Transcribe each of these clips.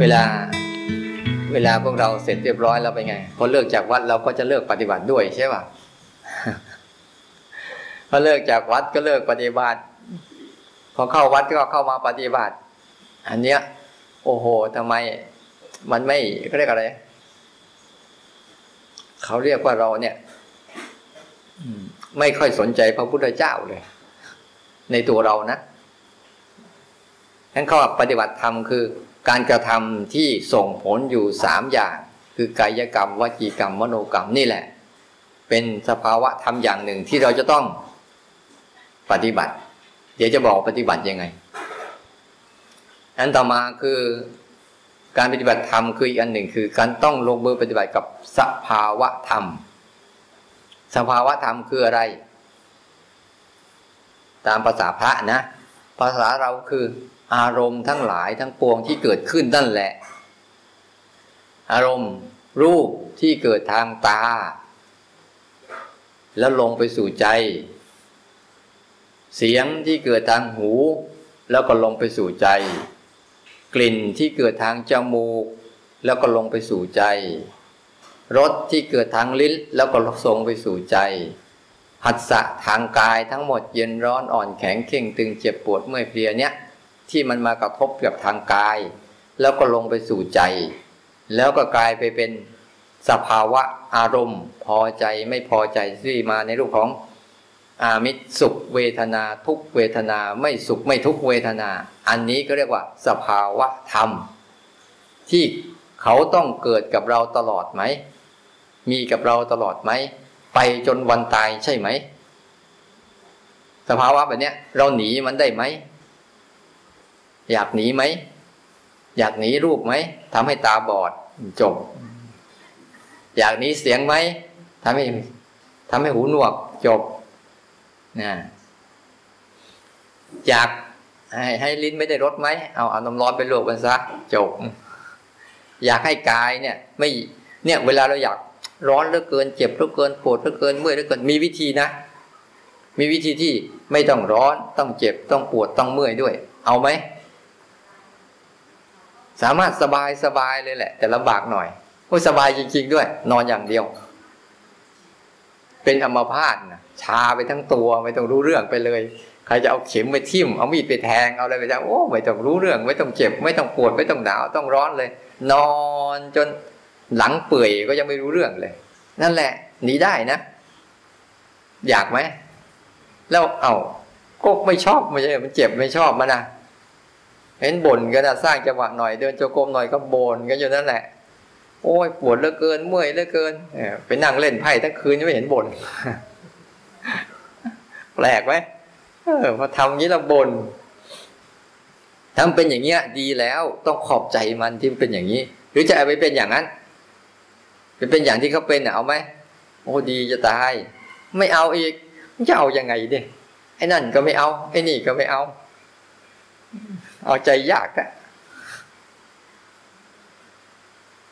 เวลาเวลาพวกเราเสร็จเรียบร้อยแล้วไปไงพอเลิกจากวัดเราก็จะเลิกปฏิบัติด้วยใช่ป่ะพอเลิกจากวัดก็เลิกปฏิบัติ พอเข้าวัดก็เข้ามาปฏิบัติ อันเนี้ย โอ้โหทำไม มันไม่เขาเรียกอะไรเขาเรียกว่าเราเนี่ยไม่ค่อยสนใจพระพุทธเจ้าเลย ในตัวเรานะนั้นเข้อปฏิบัติธรรมคือ การกระทำที่ส่งผลอยู่สามอย่าง คือกายกรรมวจีกรรมมโนกรรมนี่แหละ เป็นสภาวะธรรมอย่างหนึ่งที่เราจะต้องปฏิบัติ เดี๋ยวจะบอกปฏิบัติยังไง อันต่อมาคือการปฏิบัติธรรมคืออีกอันหนึ่งคือ การต้องลงมือปฏิบัติกับสภาวะธรรม สภาวะธรรมคืออะไร ตามภาษาพระนะ ภาษาเราคือ อารมณ์ทั้งหลายทั้งปวงที่เกิดขึ้นนั่นแหละ อารมณ์รูปที่เกิดทางตา แล้วลงไปสู่ใจ เสียงที่เกิดทางหู แล้วก็ลงไปสู่ใจ กลิ่นที่เกิดทางจมูก แล้วก็ลงไปสู่ใจรสที่เกิดทางลิ้นแล้วก็ส่งไปสู่ใจ หัสสะทางกายทั้งหมดเย็นร้อนอ่อนแข็งเข่งตึงเจ็บปวดเมื่อยเพลียเนี้ย ที่มันมากระทบกับทางกาย แล้วก็ลงไปสู่ใจ แล้วก็กลายไปเป็นสภาวะอารมณ์ พอใจไม่พอใจที่มาในรูปของอามิตรสุขเวทนาทุกเวทนาไม่สุขไม่ทุกเวทนา อันนี้ก็เรียกว่า สภาวะธรรม ที่เขาต้องเกิดกับเราตลอดไหม มีกับเราตลอดไหม ไปจนวันตายใช่ไหม สภาวะแบบนี้เราหนีมันได้ไหม อยากหนีไหม อยากหนีรูปไหมทำให้ตาบอดจบ อยากหนีเสียงไหมทำให้ทำให้หูหนวกจบนะอยากให้ให้ลิ้นไม่ได้รสไหมเอาเอาน้ำร้อนไปลวกมันซะจบ อยากให้กายเนี่ย ไม่เนี่ย เวลาเราอยากร้อนเหลือเกินเจ็บเหลือเกินปวดเหลือเกินเมื่อยเหลือเกินมีวิธีนะ มีวิธีที่ไม่ต้องร้อนต้องเจ็บต้องปวดต้องเมื่อยด้วย เอาไหม สามารถสบายสบายเลยแหละ แต่ลำบากหน่อยโอ้สบายจริง ๆ ด้วย นอนอย่างเดียว เป็นอัมพาตนะชาไปทั้งตัวไม่ต้องรู้เรื่องไปเลย ใครจะเอาเข็มไปทิ่มเอามีดไปแทงเอาอะไรไปจะโอ้ไม่ต้องรู้เรื่อง ไม่ต้องเจ็บ ไม่ต้องปวดไม่ต้องหนาวต้องร้อนเลย นอนจนหลังเปื่อยก็ยังไม่รู้เรื่องเลย นั่นแหละหนีได้นะ อยากไหมแล้วเอา้าก็ไม่ชอบไม่ใช่มันเจ็บไม่ชอบมันนะ เห็นบ่นกันนะสร้างจังหวะหน่อยเดินโจกรมหน่อยก็บ่นกันอยู่นั่นแหละ โอ้ยปวดเหลือเกินเมื่อยเหลือเกินไปนั่งเล่นไพ่ทั้งคืนยังไม่เห็นบ่นแปลกไหมเออพอทำอย่างนี้เราบ่นทำเป็นอย่างเงี้ย ดีแล้วต้องขอบใจมันที่เป็นอย่างนี้ หรือจะเอาไปเป็นอย่างนั้นไปเป็นอย่างที่เขาเป็นเอาไหมโอ้ดีจะตาย ไม่เอาอีกจะเอาอยังไงดิไอ้นั่นก็ไม่เอาไอ้นี่ก็ไม่เอา เอาใจยากอะ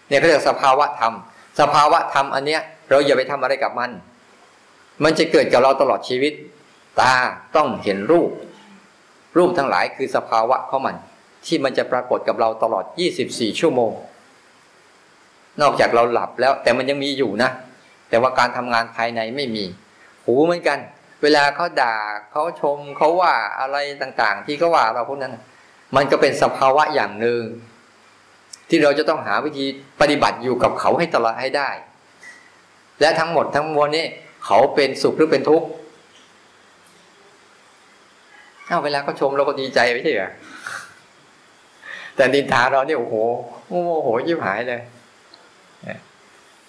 เนี่ยเขาเรียกสภาวะธรรม สภาวะธรรมอันเนี้ย เราอย่าไปทำอะไรกับมัน มันจะเกิดกับเราตลอดชีวิต ตาต้องเห็นรูป รูปทั้งหลายคือสภาวะของมัน ที่มันจะปรากฏกับเราตลอด 24 ชั่วโมง นอกจากเราหลับแล้ว แต่มันยังมีอยู่นะ แต่ว่าการทำงานภายในไม่มี หูเหมือนกัน เวลาเขาด่าเขาชมเขาว่าอะไรต่างๆ ที่เขาว่าเราพวกนั้น มันก็เป็นสภาวะอย่างหนึ่งที่เราจะต้องหาวิธีปฏิบัติอยู่กับเขาให้ตลอดให้ได้ และทั้งหมดทั้งมวลนี้เขาเป็นสุขหรือเป็นทุกข์เอาเวลาเขาชมเราก็ดีใจไม่ใช่เหรอแต่ดินทาเราเนี่ยโอ้โหโอ้โหยิ่งหายเลย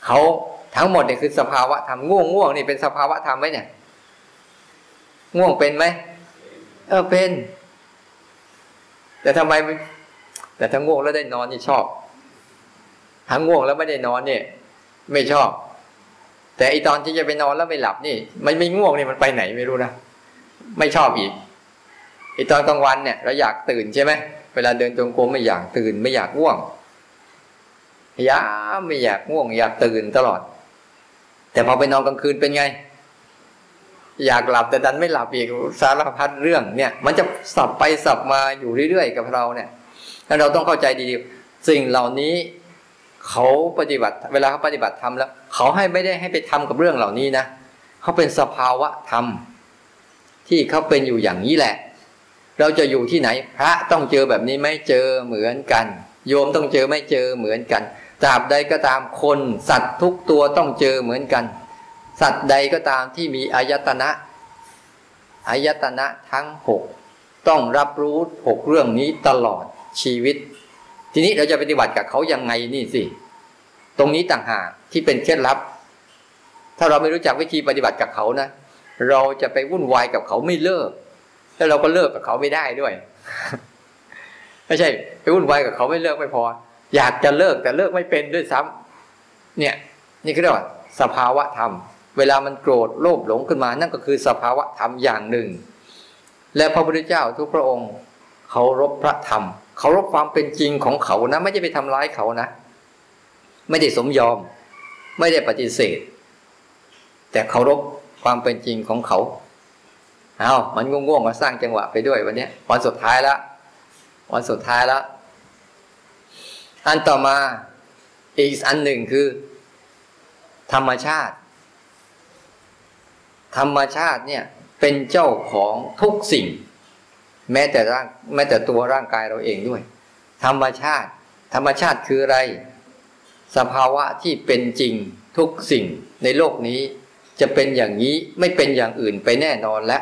เขาทั้งหมดเนี่ยคือสภาวะธรรมง่วงง่วงนี่เป็นสภาวะธรรมไหมเนี่ย ง่วงเป็นไหมเออเป็น แต่ทำไม แต่ถ้าง่วงแล้วได้นอนนี่ชอบถ้าง่วงแล้วไม่ได้นอนเนี่ย ไม่ชอบ แต่อีตอนที่จะไปนอนแล้วไม่หลับนี่ มันไม่ง่วงนี่มันไปไหนไม่รู้นะไม่ชอบอีกอีตอนกลางวันเนี่ย เราอยากตื่นใช่ไหมเวลาเดินจงกรมไม่อยากตื่น ไม่อยากง่วงยาไม่อยากง่วง อยากตื่นตลอด แต่พอไปนอนกลางคืนเป็นไง อยากหลับแต่ดันไม่หลับอีกสารพัดเรื่องเนี่ย มันจะสับไปสับมาอยู่เรื่อยๆกับเราเนี่ยแล้วเราต้องเข้าใจดีๆสิ่งเหล่านี้เขาปฏิบัติ เวลาเขาปฏิบัติทำแล้ว เขาให้ไม่ได้ให้ไปทำกับเรื่องเหล่านี้นะเขาเป็นสภาวะธรรม ที่เขาเป็นอยู่อย่างนี้แหละ เราจะอยู่ที่ไหน พระต้องเจอแบบนี้ไม่เจอเหมือนกัน โยมต้องเจอไม่เจอเหมือนกันตราบใดก็ตามคนสัตว์ทุกตัวต้องเจอเหมือนกัน สัตว์ใดก็ตามที่มีอายตนะอายตนะทั้งหกต้องรับรู้หกเรื่องนี้ตลอดชีวิต ทีนี้เราจะปฏิบัติกับเขายังไงนี่สิ ตรงนี้ต่างหากที่เป็นเคล็ดลับ ถ้าเราไม่รู้จักวิธีปฏิบัติกับเขานะเราจะไปวุ่นวายกับเขาไม่เลิก แล้วเราก็เลิกกับเขาไม่ได้ด้วย ไม่ใช่ ไปวุ่นวายกับเขาไม่เลิกไม่พอ อยากจะเลิกแต่เลิกไม่เป็นด้วยซ้ำเนี่ย นี่คือเรียกว่าสภาวะธรรม เวลามันโกรธโลภหลงขึ้นมานั่นก็คือสภาวะธรรมอย่างหนึ่ง และพระพุทธเจ้าทุกพระองค์เคารพพระธรรมเคารพความเป็นจริงของเขานะ ไม่ใช่ไปทำร้ายเขานะ ไม่ได้สมยอม ไม่ได้ปฏิเสธ แต่เคารพความเป็นจริงของเขาเอามันง่วงๆมาสร้างจังหวะไปด้วยวันนี้วันสุดท้ายแล้ววันสุดท้ายแล้วอันต่อมาอีกอันหนึ่งคือ ธรรมชาติ ธรรมชาติเนี่ยเป็นเจ้าของทุกสิ่ง แม้แต่ร่างแม้แต่ตัวร่างกายเราเองด้วย ธรรมชาติ ธรรมชาติคืออะไร สภาวะที่เป็นจริงทุกสิ่งในโลกนี้จะเป็นอย่างนี้ไม่เป็นอย่างอื่นไปแน่นอนและ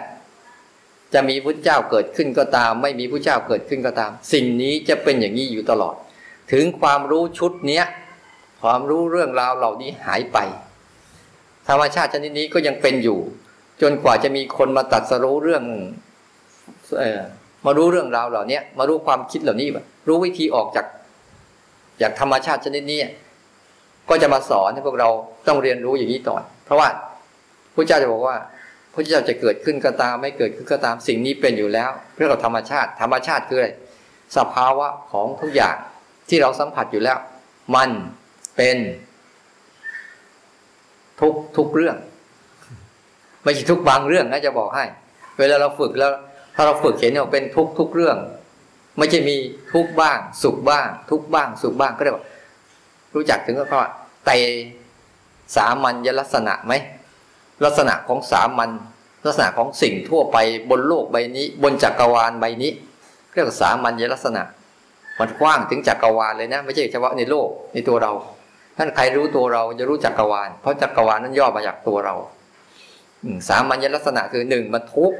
จะมีพระเจ้าเกิดขึ้นก็ตาม ไม่มีพระเจ้าเกิดขึ้นก็ตาม สิ่งนี้จะเป็นอย่างนี้อยู่ตลอด ถึงความรู้ชุดเนี้ยความรู้เรื่องราวเหล่านี้หายไป ธรรมชาติชนิดนี้ก็ยังเป็นอยู่ จนกว่าจะมีคนมาตัดสรู้เรื่องเออมารู้เรื่องราวเหล่านี้มารู้ความคิดเหล่านี้รู้วิธีออกจากจากธรรมชาติชนิดนี้ก็จะมาสอนให้พวกเราต้องเรียนรู้อย่างนี้ต่อเพราะว่าพระเจ้าจะบอกว่าพระเจ้าจะเกิดขึ้นก็ตาม ไม่เกิดขึ้นก็ตามสิ่งนี้เป็นอยู่แล้วเรื่องธรรมชาติ ธรรมชาติคืออะไรสภาวะของทุกอย่างที่เราสัมผัสอยู่แล้ว มันเป็น ทุกทุกเรื่อง ไม่ใช่ทุกบางเรื่องนะจะบอกให้ เวลาเราฝึกแล้ว ถ้าเราฝึกเห็นว่าเป็นทุกทุกเรื่อง ไม่ใช่มีทุกบ้าง สุขบ้าง ทุกบ้าง สุขบ้างก็เรียกว่ารู้จักถึงก็ว่าไตสามัญยลักษณะไหมลักษณะของสามัญลักษณะของสิ่งทั่วไปบนโลกใบนี้ บนจักรวาลใบนี้เรียกว่าสามัญยลักษณะ มันกว้างถึงจักรวาลเลยนะ ไม่ใช่เฉพาะในโลกในตัวเรา ท่านใครรู้ตัวเราจะรู้จักรวาล เพราะจักรวาลนั้นย่อมาจากตัวเราสามัญลักษณะคือหนึ่งมันทุก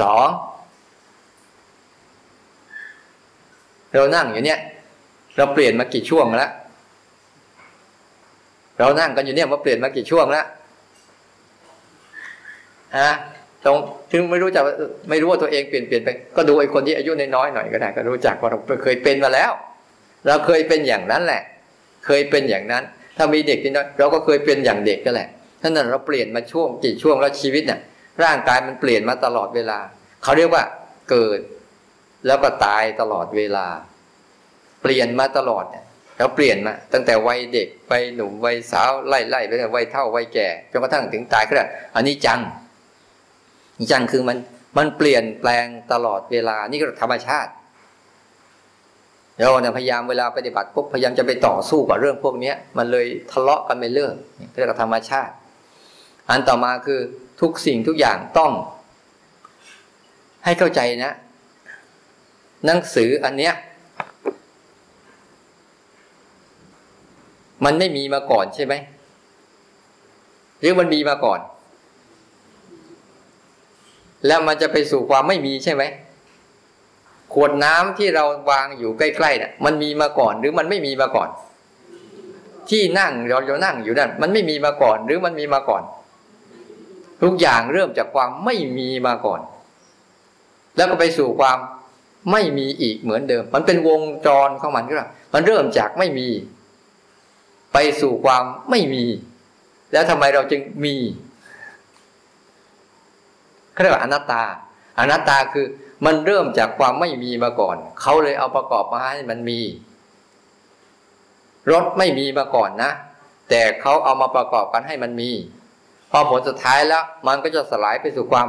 สองเรานั่งอยู่เนี่ย เราเปลี่ยนมากี่ช่วงแล้วเรานั่งกันอยู่เนี่ยมาเปลี่ยนมากี่ช่วงแล้วฮะตรงถึงไม่รู้จักไม่รู้ว่าตัวเองเปลี่ยนเปลี่ยนไปก็ดูไอ้คนที่อายุน้อยๆหน่อยก็ได้ ก็รู้จักว่าเราเคยเป็นมาแล้ว เราเคยเป็นอย่างนั้นแหละ เคยเป็นอย่างนั้น ถ้ามีเด็กที่น้อยเราก็เคยเป็นอย่างเด็กก็แหละท่านั้นเราเปลี่ยนมาช่วงกี่ช่วงแล้วชีวิตเนี่ยร่างกายมันเปลี่ยนมาตลอดเวลา เขาเรียกว่าเกิด แล้วก็ตายตลอดเวลา เปลี่ยนมาตลอดเนี่ยเราเปลี่ยนมาตั้งแต่วัยเด็กวัยหนุ่มวัยสาวไล่ไล่ไปวัยเท่าวัยแก่จนกระทั่งถึงตายก็ได้อันนี้จังจังคือมันมันเปลี่ยนแปลงตลอดเวลานี่ก็ธรรมชาติ เราเนี่ยพยายามเวลาปฏิบัติปุ๊บพยายามจะไปต่อสู้กับเรื่องพวกนี้มันเลยทะเลาะกันไม่เลิกเรียกว่าธรรมชาติ อันต่อมาคือทุกสิ่งทุกอย่างต้อง ให้เข้าใจนะ หนังสืออันเนี้ย มันไม่มีมาก่อนใช่ไหมหรือมันมีมาก่อน แล้วมันจะไปสู่ความไม่มีใช่ไหม ขวดน้ำที่เราวางอยู่ใกล้ๆเนี่ยมันมีมาก่อนหรือมันไม่มีมาก่อน ที่นั่งเราเรานั่งอยู่นั่นมันไม่มีมาก่อนหรือมันมีมาก่อน ทุกอย่างเริ่มจากความไม่มีมาก่อน แล้วก็ไปสู่ความไม่มีอีกเหมือนเดิม มันเป็นวงจรของมันก็มันเริ่มจากไม่มี ไปสู่ความไม่มี แล้วทำไมเราจึงมีเขาเรียกว่าอนัตตา อนัตตาคือ มันเริ่มจากความไม่มีมาก่อน เขาเลยเอาประกอบมาให้มันมี รถไม่มีมาก่อนนะ แต่เขาเอามาประกอบกันให้มันมี พอผลสุดท้ายแล้ว มันก็จะสลายไปสู่ความ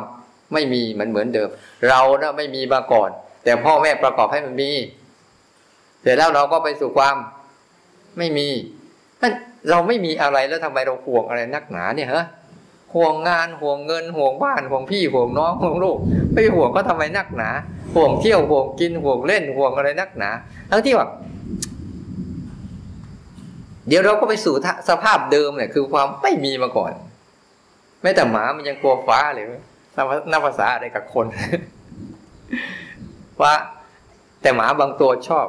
ไม่มีมันเหมือนเดิม เรานะไม่มีมาก่อน แต่พ่อแม่ประกอบให้มันมี เสร็จแล้วเราก็ไปสู่ความไม่มี เราไม่มีอะไรแล้วทำไมเราห่วงอะไรนักหนาเนี่ยฮะ ห่วงงานห่วงเงินห่วงบ้านห่วงพี่ห่วงน้องห่วงลูกไม่ห่วงก็ทำไมนักหนา ห่วงเที่ยวห่วงกินห่วงเล่นห่วงอะไรนักหนา ทั้งที่ว่าเดี๋ยวเราก็ไปสู่สภาพเดิมเนี่ยคือความไม่มีมาก่อนแม้แต่หมามันยังกลัวฟ้าเลยนับภาษาอะไรกับคนว่าแต่หมาบางตัวชอบ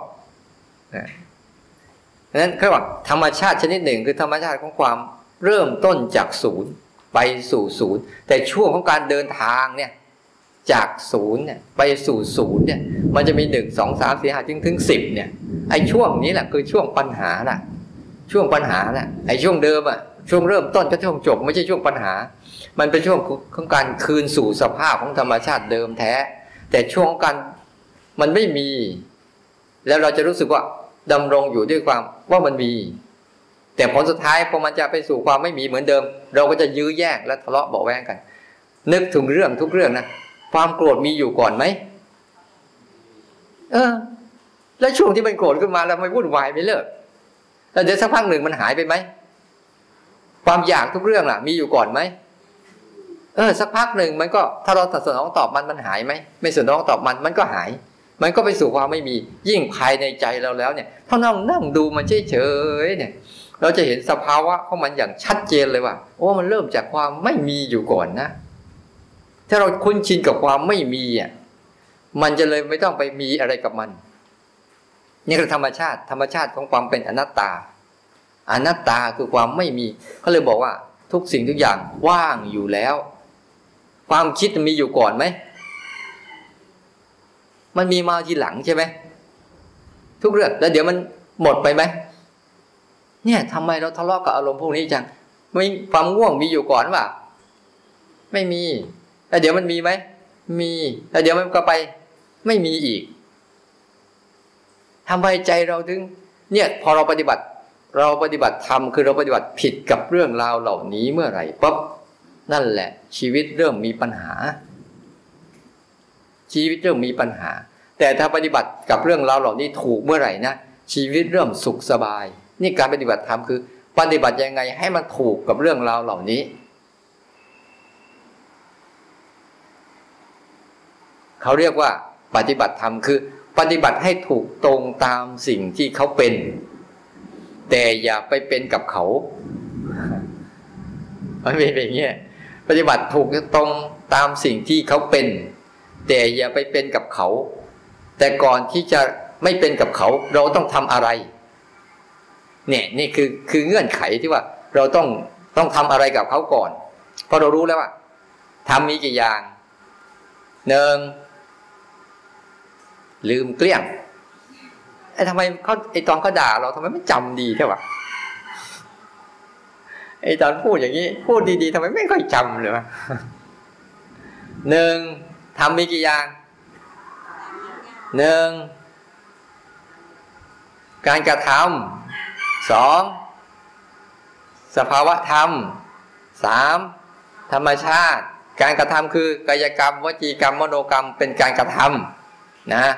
นะนั้นเขาบอกธรรมชาติชนิดหนึ่งคือธรรมชาติของความเริ่มต้นจากศูนย์ ไปสู่ศูนย์ แต่ช่วงของการเดินทางเนี่ยจากศูนย์เนี่ยไปสู่ศูนย์เนี่ยมันจะมีหนึ่งสองสามสี่ห้าถึงถึงสิบเนี่ยไอ้ช่วงนี้แหละคือช่วงปัญหาน่ะช่วงปัญหาน่ะไอ้ช่วงเดิมอะช่วงเริ่มต้นก็ช่วงจบไม่ใช่ช่วงปัญหา มันเป็นช่วงของการคืนสู่สภาพของธรรมชาติเดิมแท้ แต่ช่วงของการมันไม่มี แล้วเราจะรู้สึกว่าดำรงอยู่ด้วยความว่ามันมี แต่ผลสุดท้ายพอมันจะไปสู่ความไม่มีเหมือนเดิม เราก็จะยื้อแย่งและทะเลาะเบาแวงกัน นึกถึงเรื่องทุกเรื่องนะความโกรธมีอยู่ก่อนไหมเออ แล้วช่วงที่มันโกรธขึ้นมาแล้วไม่วุ่นวายไม่เลิกแล้วเดี๋ยวสักพักหนึ่งมันหายไปไหมความอยากทุกเรื่องล่ะ มีอยู่ก่อนไหมเออสักพักหนึ่งมันก็ถ้าเราสนองตอบมันมันหายไหมไม่สนองตอบมันมันก็หาย มันก็ไปสู่ความไม่มี ยิ่งภายในใจเราแล้วเนี่ยถ้านั่งนั่งดูมันเฉยๆเนี่ย เราจะเห็นสภาวะของมันอย่างชัดเจนเลยว่าโอ้มันเริ่มจากความไม่มีอยู่ก่อนนะ ถ้าเราคุ้นชินกับความไม่มีอะมันจะเลยไม่ต้องไปมีอะไรกับมัน นี่คือธรรมชาติ ธรรมชาติของความเป็นอนัตตา อนัตตาคือความไม่มีเขาเลยบอกว่า ทุกสิ่งทุกอย่างว่างอยู่แล้ว ความคิดมีอยู่ก่อนไหมมันมีมาทีหลังใช่ไหมทุกเรื่องแล้วเดี๋ยวมันหมดไปไหม เนี่ยทำไมเราทะเลาะกับอารมณ์พวกนี้จังไม่ความง่วงมีอยู่ก่อนว่าไม่มีแล้วเดี๋ยวมันมีไหมมีแล้วเดี๋ยวมันก็ไป ไม่มีอีกทำไมใจเราถึง เนี่ย พอเราปฏิบัติ เราปฏิบัติธรรมคือเราปฏิบัติผิดกับเรื่องราวเหล่านี้เมื่อไหร่ปั๊บนั่นแหละ ชีวิตเริ่มมีปัญหา ชีวิตเริ่มมีปัญหา แต่ถ้าปฏิบัติกับเรื่องราวเหล่านี้ถูกเมื่อไหร่นะชีวิตเริ่มสุขสบาย นี่การปฏิบัติธรรมคือ ปฏิบัติยังไงให้มันถูกกับเรื่องราวเหล่านี้ เขาเรียกว่า ปฏิบัติธรรมคือ ปฏิบัติให้ถูกตรงตามสิ่งที่เขาเป็น แต่อย่าไปเป็นกับเขา มันเป็นอย่างนี้ปฏิบัติถูกตรงตามสิ่งที่เขาเป็น แต่อย่าไปเป็นกับเขา แต่ก่อนที่จะไม่เป็นกับเขา เราต้องทำอะไร เนี่ยนี่คือคือเงื่อนไขที่ว่าเราต้องต้องทำอะไรกับเขาก่อน เพราะเรารู้แล้วว่าทำมีกี่อย่างหนึ่งลืมเกลี้ยงไอ้ทำไมเขาไอ้ตอนเขาด่า เราทำไมไม่จำดีใช่ปะไอ้ตอนพูดอย่างนี้ พูดดีๆทำไมไม่ค่อยจำเลยวะหนึ่งทำมีกี่อย่างหนึ่งการกระทำ สองสภาวะธรรมสามธรรมชาติ การกระทำคือกายกรรม วจีกรรมมโนกรรมเป็นการกระทำนะ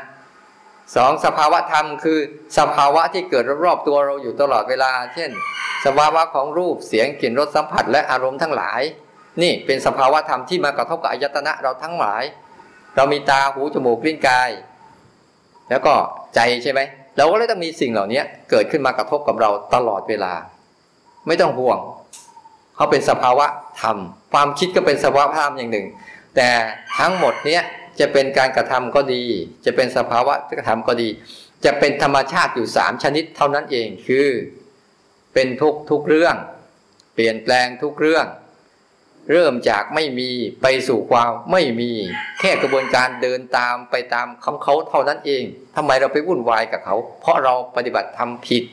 สองสภาวะธรรมคือสภาวะที่เกิดรอบๆตัวเราอยู่ตลอดเวลา เช่น สภาวะของรูปเสียงกลิ่นรสสัมผัสและอารมณ์ทั้งหลาย นี่เป็นสภาวะธรรมที่มากระทบกับอายตนะเราทั้งหลาย เรามีตาหูจมูกลิ้นกาย แล้วก็ใจใช่ไหม เราก็เลยต้องมีสิ่งเหล่านี้เกิดขึ้นมากระทบกับเราตลอดเวลา ไม่ต้องห่วงเขาเป็นสภาวะธรรม ความคิดก็เป็นสภาวะธรรมอย่างหนึ่ง แต่ทั้งหมดเนี้ยจะเป็นการกระทำก็ดี จะเป็นสภาวะกระทำก็ดี จะเป็นธรรมชาติอยู่สามชนิดเท่านั้นเองคือ เป็นทุกทุกเรื่อง เปลี่ยนแปลงทุกเรื่อง เริ่มจากไม่มีไปสู่ความไม่มี แค่กระบวนการเดินตามไปตามคำเขาเท่านั้นเองทำไมเราไปวุ่นวายกับเขา เพราะเราปฏิบัติทำผิด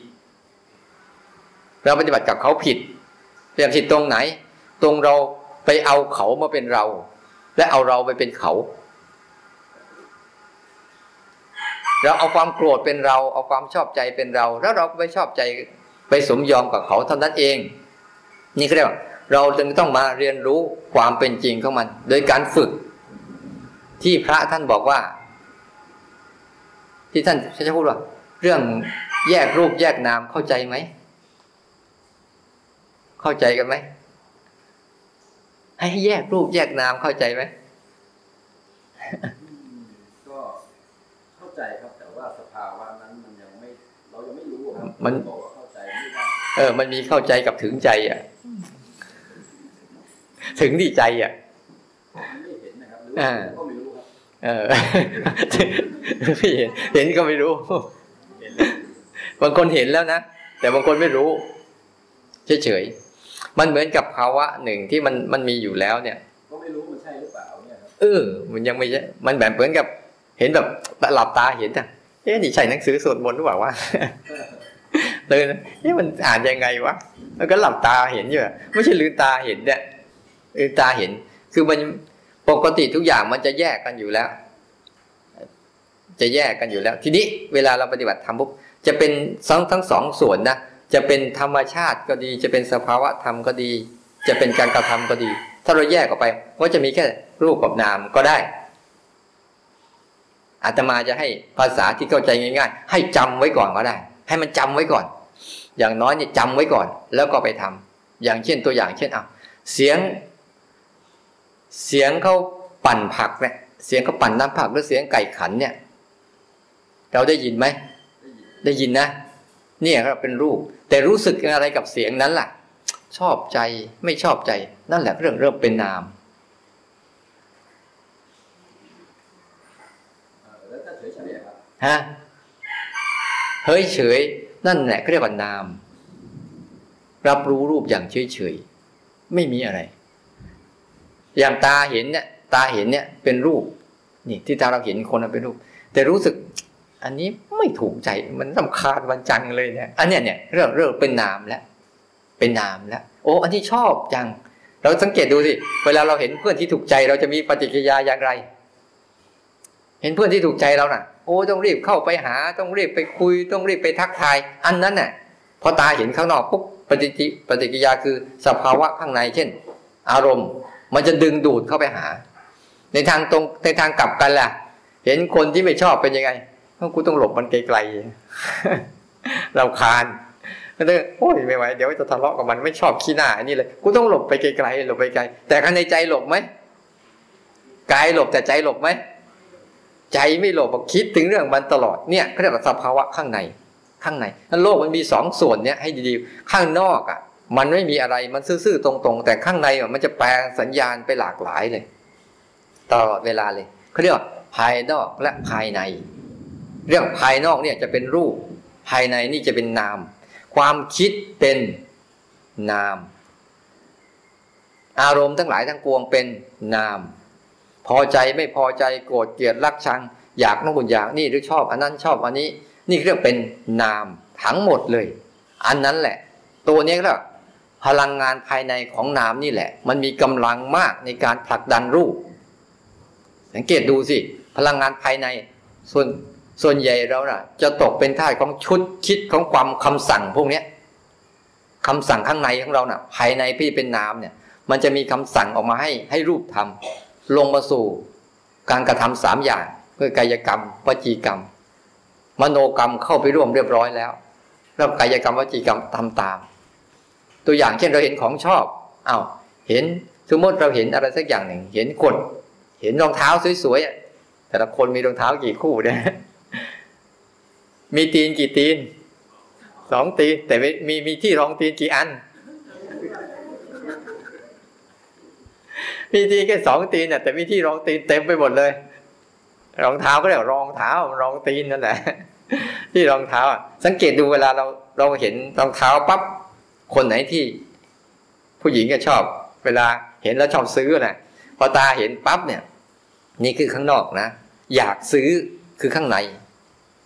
เราปฏิบัติกับเขาผิดเรียนผิดตรงไหน ตรงเราไปเอาเขามาเป็นเรา และเอาเราไปเป็นเขา เราเอาความโกรธเป็นเรา เอาความชอบใจเป็นเรา แล้วเราไปชอบใจไปสมยอมกับเขาเท่านั้นเอง นี่เขาเรียกว่า เราจึงต้องมาเรียนรู้ความเป็นจริงของมัน โดยการฝึก ที่พระท่านบอกว่า ที่ท่านจะพูดว่า เรื่องแยกรูปแยกนามเข้าใจไหม เข้าใจกันไหม ให้แยกรูปแยกนามเข้าใจไหมก็เข้าใจครับแต่ว่าสภาวะนั้นมันยังไม่ เรายังไม่รู้ครับมันบอกว่าเข้าใจไม่ได้เออ มันมีเข้าใจกับถึงใจอะ ถึงที่ใจอะไม่เห็นนะครับหรือว่าก็ไม่รู้ครับเออไม่เห็นเห็นก็ไม่รู้บางคนเห็นแล้วนะแต่บางคนไม่รู้เฉยๆมันเหมือนกับภาวะหนึ่งที่มันมันมีอยู่แล้วเนี่ยก็ไม่รู้มันใช่หรือเปล่าเนี่ยเออ มันยังไม่ใช่มันแบบเหมือนกับ เห็นแบบหลับตาเห็นอะเอ๊ะนี่ใช่หนังสือสวดมนต์หรือเปล่าวะเดินเอ๊ะมันอ่านยังไงวะแล้วก็หลับตาเห็นอยู่ไม่ใช่ลืมตาเห็นเนี่ย ลืมตาเห็น คือมันปกติทุกอย่างมันจะแยกกันอยู่แล้ว จะแยกกันอยู่แล้ว ทีนี้เวลาเราปฏิบัติธรรมปุ๊บจะเป็นทั้งทั้งสองส่วนนะจะเป็นธรรมชาติก็ดี จะเป็นสภาวะธรรมก็ดี จะเป็นการกระทำก็ดี ถ้าเราแยกออกไปก็จะมีแค่รูปกับนามก็ได้อาตมาจะให้ภาษาที่เข้าใจง่าย ๆ ให้จำไว้ก่อนก็ได้ ให้มันจำไว้ก่อน อย่างน้อยเนี่ยจำไว้ก่อน แล้วก็ไปทำอย่างเช่นตัวอย่างเช่นเอะเสียง เสียงเขาปั่นผักเนี่ยเสียงเขาปั่นน้ำผักหรือเสียงไก่ขันเนี่ย เราได้ยินไหมได้ยินนะ เนี่ยครับเป็นรูป แต่รู้สึกอะไรกับเสียงนั้นล่ะ ชอบใจไม่ชอบใจ นั่นแหละเรื่องเริ่มเป็นนามฮะเฮ้ยเฉย นั่นแหละเรียกว่านาม รับรู้รูปอย่างเฉยเฉยไม่มีอะไร อย่างตาเห็นเนี่ย ตาเห็นเนี่ยเป็นรูป นี่ที่ตาเราเห็นคนเป็นรูป แต่รู้สึก อันนี้ไม่ถูกใจมันสำคาญวันจังเลยเนี่ยอันเนี้ยเนี่ยเรื่องเรื่องเป็นนามแล้วเป็นนามแล้วโอ้อันที่ชอบจัง เราสังเกตดูสิเวลาเราเห็นเพื่อนที่ถูกใจ เราจะมีปฏิกิริยาอย่างไร เห็นเพื่อนที่ถูกใจเราน่ะ โอ้ต้องรีบเข้าไปหา ต้องรีบไปคุย ต้องรีบไปทักทาย อันนั้นน่ะพอตาเห็นข้างนอกปุ๊บปฏิกิปฏิกิริยาคือสภาวะข้างใน เช่น อารมณ์ มันจะดึงดูดเข้าไปหา ในทางตรงในทางกลับกันล่ะ เห็นคนที่ไม่ชอบเป็นยังไงกูต้องหลบมันไกลๆเราคานก็เลยโอ้ยไม่ไหวเดี๋ยวจะทะเลาะกับมันไม่ชอบขี้หน้าอันนี้เลยกูต้องหลบไปไกลๆหลบไปไกล แต่ข้างในใจหลบไหมกายหลบแต่ใจหลบไหมใจไม่หลบคิดถึงเรื่องมันตลอดเนี่ยเขาเรียกว่าสภาวะข้างใน ข้างในโลกมันมีสองส่วนเนี่ยให้ดีๆข้างนอกอะ มันไม่มีอะไรมันซื่อๆตรงๆ แต่ข้างในมันจะแปลงสัญญาณไปหลากหลายเลย ตลอดเวลาเลยเขาเรียกว่าภายนอกและภายใน เรื่องภายนอกเนี่ยจะเป็นรูป ภายในนี่จะเป็นนาม ความคิดเป็นนาม อารมณ์ทั้งหลายทั้งปวงเป็นนาม พอใจไม่พอใจโกรธเกลียดรักชัง อยากนู่นอยากนี่หรือชอบ อันนั้นชอบอันนี้ นี่เรียกเป็นนามทั้งหมดเลย อันนั้นแหละ ตัวนี้ก็ พลังงานภายในของนามนี่แหละ มันมีกำลังมากในการผลักดันรูป สังเกตดูสิ พลังงานภายใน ส่วนส่วนใหญ่เราน่ะ จะตกเป็นท่าของชุดคิดของความคำสั่งพวกเนี้ยคำสั่งข้างในของเราน่ะ ภายในพี่เป็นนามเนี่ย มันจะมีคำสั่งออกมาให้ให้รูปทำลงมาสู่การกระทำสามอย่างคือกายกรรมวจีกรรม มโนกรรมเข้าไปร่วมเรียบร้อยแล้วแล้วกายกรรมวจีกรรมทำตาม ตัวอย่างเช่นเราเห็นของชอบอา้าวเห็นสมมติเราเห็นอะไรสักอย่างหนึ่ง เห็นคน เห็นรองเท้าสวยๆแต่ละคนมีรองเท้ากี่คู่เนี่ยมีตีนกี่ตีนสองตีนแต่มีมีที่รองตีนกี่อัน มีตีนแค่สองตีนน่ะแต่มีที่รองตีนเต็มไปหมดเลย รองเท้าก็เรียกรองเท้ารองตีนนั่นแหละที่รองเท้าสังเกตดูเวลาเราเราเห็นรองเท้าปั๊บ คนไหนที่ผู้หญิงก็ชอบ เวลาเห็นแล้วชอบซื้อน่ะพอตาเห็นปั๊บเนี่ย นี่คือข้างนอกนะอยากซื้อคือข้างใน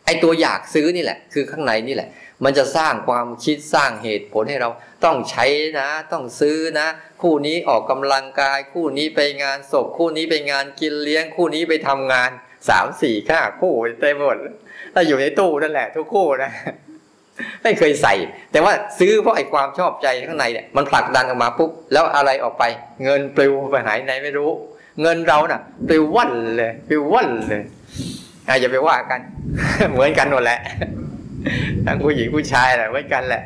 ไอตัวอยากซื้อนี่แหละ คือข้างในนี่แหละ มันจะสร้างความคิดสร้างเหตุผลให้เราต้องใช้นะ ต้องซื้อนะ คู่นี้ออกกำลังกาย คู่นี้ไปงานศพ คู่นี้ไปงานกินเลี้ยง คู่นี้ไปทำงานสามสี่ข้าคู่เต็มหมดถ้าอยู่ในตู้นั่นแหละ ทุกคู่นะ ไม่เคยใส่ แต่ว่าซื้อเพราะไอ้ความชอบใจข้างในเนี่ยมันผลักดันออกมาปุ๊บแล้วอะไรออกไป เงินปลิวไปไหนไหนไม่รู้ เงินเราน่ะปลิวว่นเลยปลิวว่นเลยอาจจะไปว่ากัน เหมือนกันหมดแหละทั้งผู้หญิงผู้ชายแหละเหมือนกันแหละ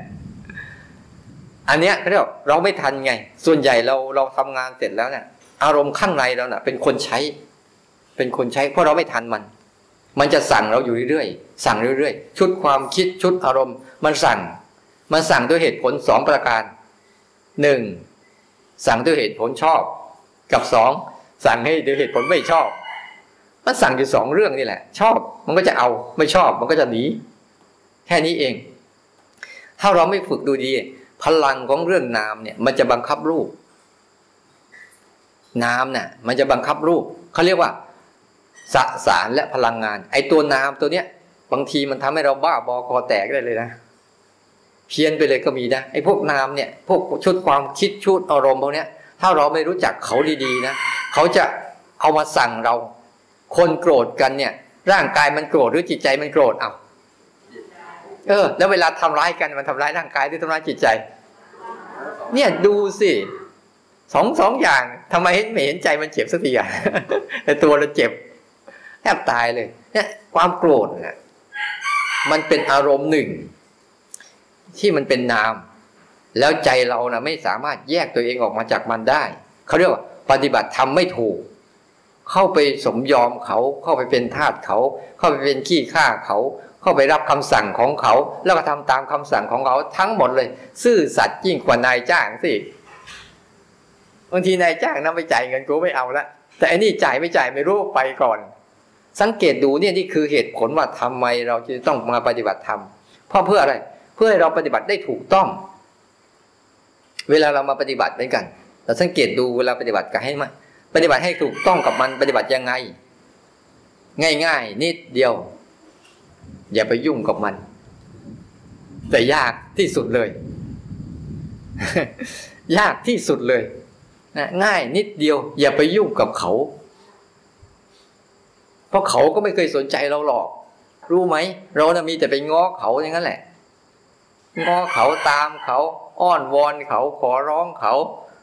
อันเนี้ยเขาเรียกเราไม่ทันไง ส่วนใหญ่เราเราทำงานเสร็จแล้วเนี่ยอารมณ์ข้างในเราเน่ะ เป็นคนใช้ เป็นคนใช้ เพราะเราไม่ทันมัน มันจะสั่งเราอยู่เรื่อยๆ สั่งเรื่อยๆ ชุดความคิดชุดอารมณ์ มันสั่ง มันสั่งด้วยเหตุผลสองประการหนึ่งสั่งด้วยเหตุผลชอบ กับสองสั่งให้ด้วยเหตุผลไม่ชอบ มันสั่งอยู่สองเรื่องนี่แหละ ชอบมันก็จะเอาไม่ชอบมันก็จะหนีแค่นี้เอง ถ้าเราไม่ฝึกดูดี พลังของเรื่องนามเนี่ย มันจะบังคับรูปนามเนี่ยมันจะบังคับรูปเขาเรียกว่า สสารและพลังงาน ไอ้ตัวนามตัวเนี้ย บางทีมันทำให้เราบ้าบอคอแตกได้เลยนะเพี้ยนไปเลยก็มีนะไอ้พวกนามเนี่ย พวกชุดความคิดชุดอารมณ์พวกเนี้ย ถ้าเราไม่รู้จักเขาดีๆนะเขาจะเอามาสั่งเรา คนโกรธกันเนี่ย ร่างกายมันโกรธหรือจิตใจมันโกรธเอาเออ แล้วเวลาทำร้ายกันมันทำร้ายร่างกายหรือทำร้ายจิตใจ เนี่ยดูสิสองสองอย่างทำไมไม่เห็นใจมันเจ็บสักทีอะแต่ตัวเราเจ็บ แทบตายเลยเนี่ยความโกรธเนี่ยมันเป็นอารมณ์หนึ่ง ที่มันเป็นนาม แล้วใจเรานะไม่สามารถแยกตัวเองออกมาจากมันได้ เขาเรียกว่า ปฏิบัติทำไม่ถูก เข้าไปสมยอมเขาเข้าไปเป็นทาสเขา เข้าไปเป็นขี้ข้าเขา เข้าไปรับคำสั่งของเขา แล้วก็ทำตามคำสั่งของเขาทั้งหมดเลย ซื่อสัตย์ยิ่งกว่านายจ้างสิบางทีนายจ้างนำไปจ่ายเงินกูไม่เอาละแต่อันนี้จ่ายไม่จ่ายไม่รู้ไปก่อน สังเกตดูเนี่ยนี่คือเหตุผลว่าทำไมเราจะต้องมาปฏิบัติธรรมเพราะเพื่ออะไร เพื่อให้เราปฏิบัติได้ถูกต้อง เวลาเรามาปฏิบัติเหมือนกัน เราสังเกตดูเวลาปฏิบัติกันให้มาปฏิบัติให้ถูกต้องกับมันปฏิบัติยังไง ง่ายๆนิดเดียว อย่าไปยุ่งกับมัน แต่ยากที่สุดเลย ยากที่สุดเลยนะง่ายนิดเดียว อย่าไปยุ่งกับเขา เพราะเขาก็ไม่เคยสนใจเราหรอก รู้ไหม เรานะมีแต่ไปง้อเขาอย่างนั้นแหละ ง้อเขาตามเขา อ้อนวอนเขาขอร้องเขา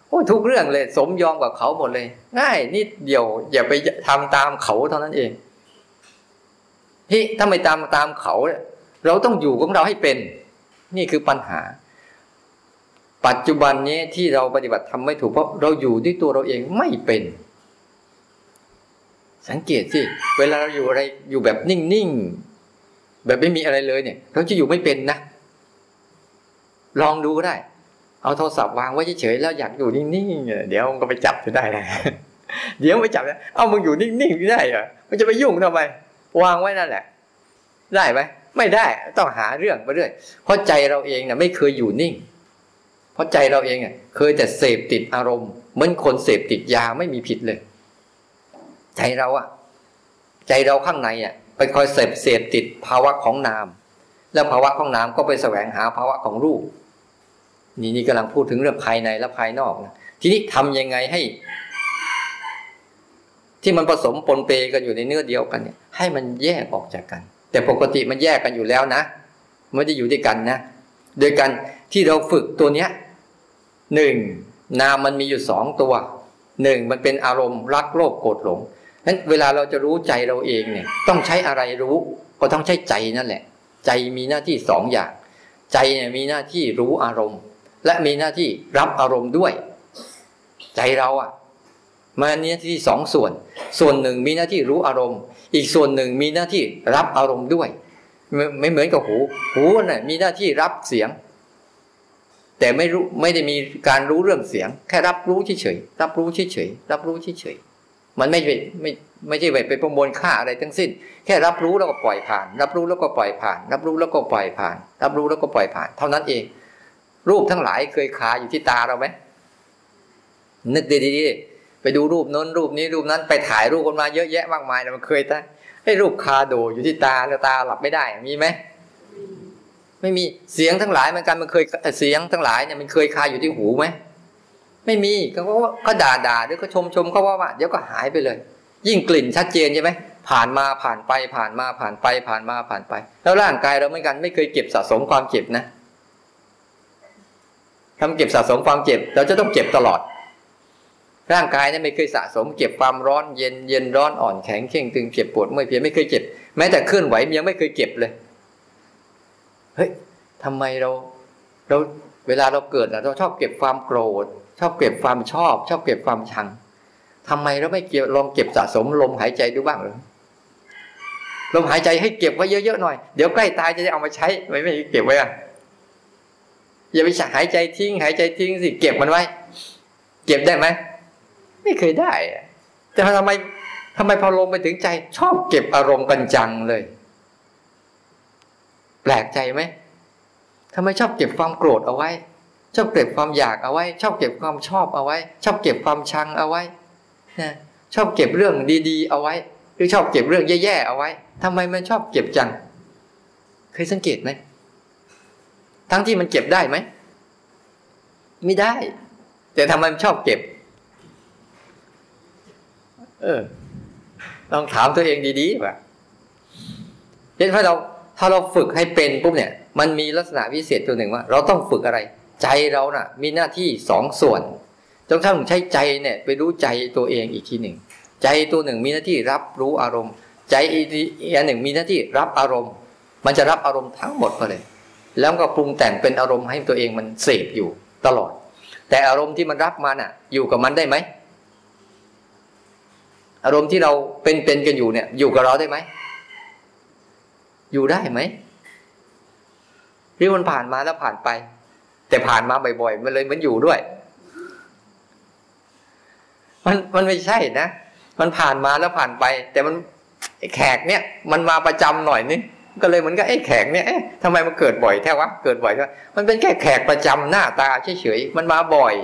โอ้ทุกเรื่องเลย สมยอมกับเขาหมดเลย ง่ายนิดเดียว อย่าไปทำตามเขาเท่านั้นเองที่ถ้าไม่ตามตามเขาเราต้องอยู่ของเราให้เป็น นี่คือปัญหา ปัจจุบันนี้ที่เราปฏิบัติทำไม่ถูกเพราะเราอยู่ด้วยตัวเราเองไม่เป็น สังเกตสิเวลาเราอยู่อะไรอยู่แบบนิ่งๆแบบไม่มีอะไรเลยเนี่ย เราจะอยู่ไม่เป็นนะลองดูก็ได้ เอาโทรศัพท์วางไว้เฉยๆแล้วอยากอยู่นิ่งๆเดี๋ยวมันก็ไปจับจะได้เลยเดี๋ยวไปจับเอามึงอยู่นิ่งๆไม่ได้เหรอมันจะไปยุ่งทำไมวางไว้นั่นแหละ ได้ไหมไม่ได้ต้องหาเรื่องไปเรื่อยเพราะใจเราเองเนี่ยไม่เคยอยู่นิ่ง เพราะใจเราเองเนี่ยเคยแต่เสพติดอารมณ์เหมือนคนเสพติดยาไม่มีผิดเลย ใจเราอะใจเราข้างในอะไปคอยเสพเสพติดภาวะของนาม แล้วภาวะของนามก็ไปแสวงหาภาวะของรูป นี่นี่กำลังพูดถึงเรื่องภายในและภายนอกนะทีนี้ทำยังไงให้ ที่มันผสมปนเปกันอยู่ในเนื้อเดียวกันเนี่ย ให้มันแยกออกจากกัน แต่ปกติมันแยกกันอยู่แล้วนะไม่ได้อยู่ด้วยกันนะโดยกันที่เราฝึกตัวเนี้ยหนึ่งนามมันมีอยู่สองตัวหนึ่งมันเป็นอารมณ์รักโลภโกรธหลง นั้นเวลาเราจะรู้ใจเราเองเนี่ย ต้องใช้อะไรรู้ ก็ต้องใช้ใจนั่นแหละ ใจมีหน้าที่สองอย่าง ใจเนี่ยมีหน้าที่รู้อารมณ์ และมีหน้าที่รับอารมณ์ด้วย ใจเราอะ่ะมันมีหน้าที่สองส่วน ส่วนหนึ่งมีหน้าที่รู้อารมณ์ อีกส่วนหนึ่งมีหน้าที่รับอารมณ์ด้วย ไม่เหมือนกับหู หูน่ะมีหน้าที่รับเสียง แต่ไม่รู้ไม่ได้มีการรู้เรื่องเสียง แค่รับรู้เฉยๆรับรู้เฉยๆรับรู้เฉยๆ มันไม่ไม่ไม่ใช่ไปประมวลค่าอะไรทั้งสิ้น แค่รับรู้แล้วก็ปล่อยผ่าน รับรู้แล้วก็ปล่อยผ่าน รับรู้แล้วก็ปล่อยผ่าน รับรู้แล้วก็ปล่อยผ่าน เท่านั้นเอง รูปทั้งหลายเคยคาอยู่ที่ตาเราไหมนึกดีๆไปดูรูปน้นรูปนี้รูปนั้นไปถ่ายรูปกันมาเยอะแยะมากมายแต่มันเคยตั้งให้รูปคาโดอยู่ที่ตาแล้วตาหลับไม่ได้มีไหมไม่มีเสียงทั้งหลายเหมือนกันมันเคยเสียงทั้งหลายเนี่ยมันเคยคาอยู่ที่หูไหม ไม่มีก็ว่าก็ด่าด่าหรือก็ชมชมเขาว่าว่าเดี๋ยวก็หายไปเลย ยิ่งกลิ่นชัดเจนใช่ไหมผ่านมาผ่านไปผ่านมาผ่านไปผ่านมาผ่านไป แล้วร่างกายเราเหมือนกันไม่เคยเก็บสะสมความเจ็บนะทำเก็บสะสมความเจ็บ เราจะต้องเก็บตลอด ร่างกายเนี่ยไม่เคยสะสม เก็บความร้อนเย็นเย็นร้อนอ่อนแข็งเข่งตึงเจ็บปวดเมื่อยเพียไม่เคยเก็บ แม้แต่เคลื่อนไหวยังไม่เคยเก็บเลยเฮ้ยทำไมเราเราเวลาเราเกิดเราชอบเก็บความโกรธ ชอบเก็บความชอบ ชอบเก็บความชังทำไมเราไม่เก็บลองเก็บสะสมลมหายใจดูบ้างหรือลมหายใจให้เก็บไว้เยอะๆหน่อย เดี๋ยวใกล้ตายจะได้เอามาใช้ไม่ไม่เก็บไว้อะอย่าไปหายใจทิ้ง หายใจทิ้งสิเก็บมันไว้ เก็บได้ไหมไม่เคยได้แต่ทำไมทำไมพอลงไปถึงใจ ชอบเก็บอารมณ์กันจังเลย แปลกใจไหมทำไมชอบเก็บความโกรธเอาไว้ ชอบเก็บความอยากเอาไว้ ชอบเก็บความชอบเอาไว้ ชอบเก็บความชังเอาไว้นะชอบเก็บเรื่องดีๆ เอาไว้ หรือชอบเก็บเรื่องแย่ๆเอาไว้ทำไมมันชอบเก็บจัง เคยสังเกตไหมทั้งที่มันเก็บได้ไหมไม่ได้ แต่ทำไมมันชอบเก็บ เออลองถามตัวเองดีๆว่าเช่นถ้าเราถ้าเราฝึกให้เป็นปุ๊บเนี่ย มันมีลักษณะพิเศษตัวหนึ่งว่า เราต้องฝึกอะไร ใจเรานะ่ะ มีหน้าที่สองส่วนจนถ้าผมใช้ใจเนี่ยไปรู้ใจตัวเองอีกทีหนึ่ง ใจตัวหนึ่งมีหน้าที่รับรู้อารมณ์ ใจอีกอันหนึ่งมีหน้าที่รับอารมณ์ มันจะรับอารมณ์ทั้งหมดไปเลย แล้วก็ปรุงแต่งเป็นอารมณ์ให้ตัวเองมันเสพอยู่ตลอด แต่อารมณ์ที่มันรับมาน่ะ อยู่กับมันได้ไหมอารมณ์ที่เราเป็นเป็นกันอยู่เนี่ย อยู่กับเราได้ไหม อยู่ได้ไหมหรือมันผ่านมาแล้วผ่านไป แต่ผ่านมาบ่อยๆมันเลยเหมันอยู่ด้วย มันมันไม่ใช่นะมันผ่านมาแล้วผ่านไป แต่มันแขกเนี่ย มันมาประจำหน่อยนี่ก็เลยเหมือนกับไอ้แขกเนี่ยเอ๊ะทำไมมันเกิดบ่อยแท้วะเกิดบ่อยแท้มันเป็นแค่แขกประจำหน้าตาเฉยๆมันมาบ่อย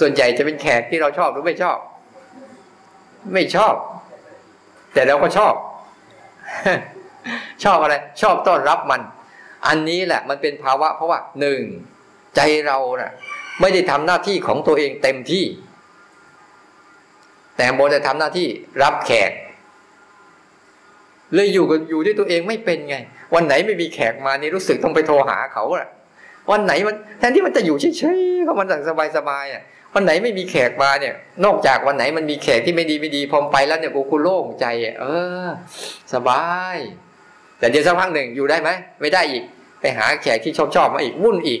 ส่วนใหญ่จะเป็นแขกที่เราชอบหรือไม่ชอบ ไม่ชอบ แต่เราก็ชอบ ชอบอะไร ชอบต้อนรับมัน อันนี้แหละ มันเป็นภาวะเพราะว่าหนึ่ง ใจเรานะ่ะ ไม่ได้ทำหน้าที่ของตัวเองเต็มที่ แต่โมจะทำหน้าที่รับแขก เลยอยู่กับอยู่ด้วยตัวเองไม่เป็นไง วันไหนไม่มีแขกมานี่รู้สึกต้องไปโทรหาเขาอะวันไหนมันแทนที่มันจะอยู่เฉยๆเขามันสั่งสบายๆอะวันไหนไม่มีแขกมาเนี่ย นอกจากวันไหนมันมีแขกที่ไม่ดีไม่ดีพอมไปแล้วเนี่ยกูกูโล่งใจเออ สบาย แต่เดี๋ยวสักพักหนึ่งอยู่ได้ไหมไม่ได้อีก ไปหาแขกที่ชอบชอบมาอีกวุ่นอีก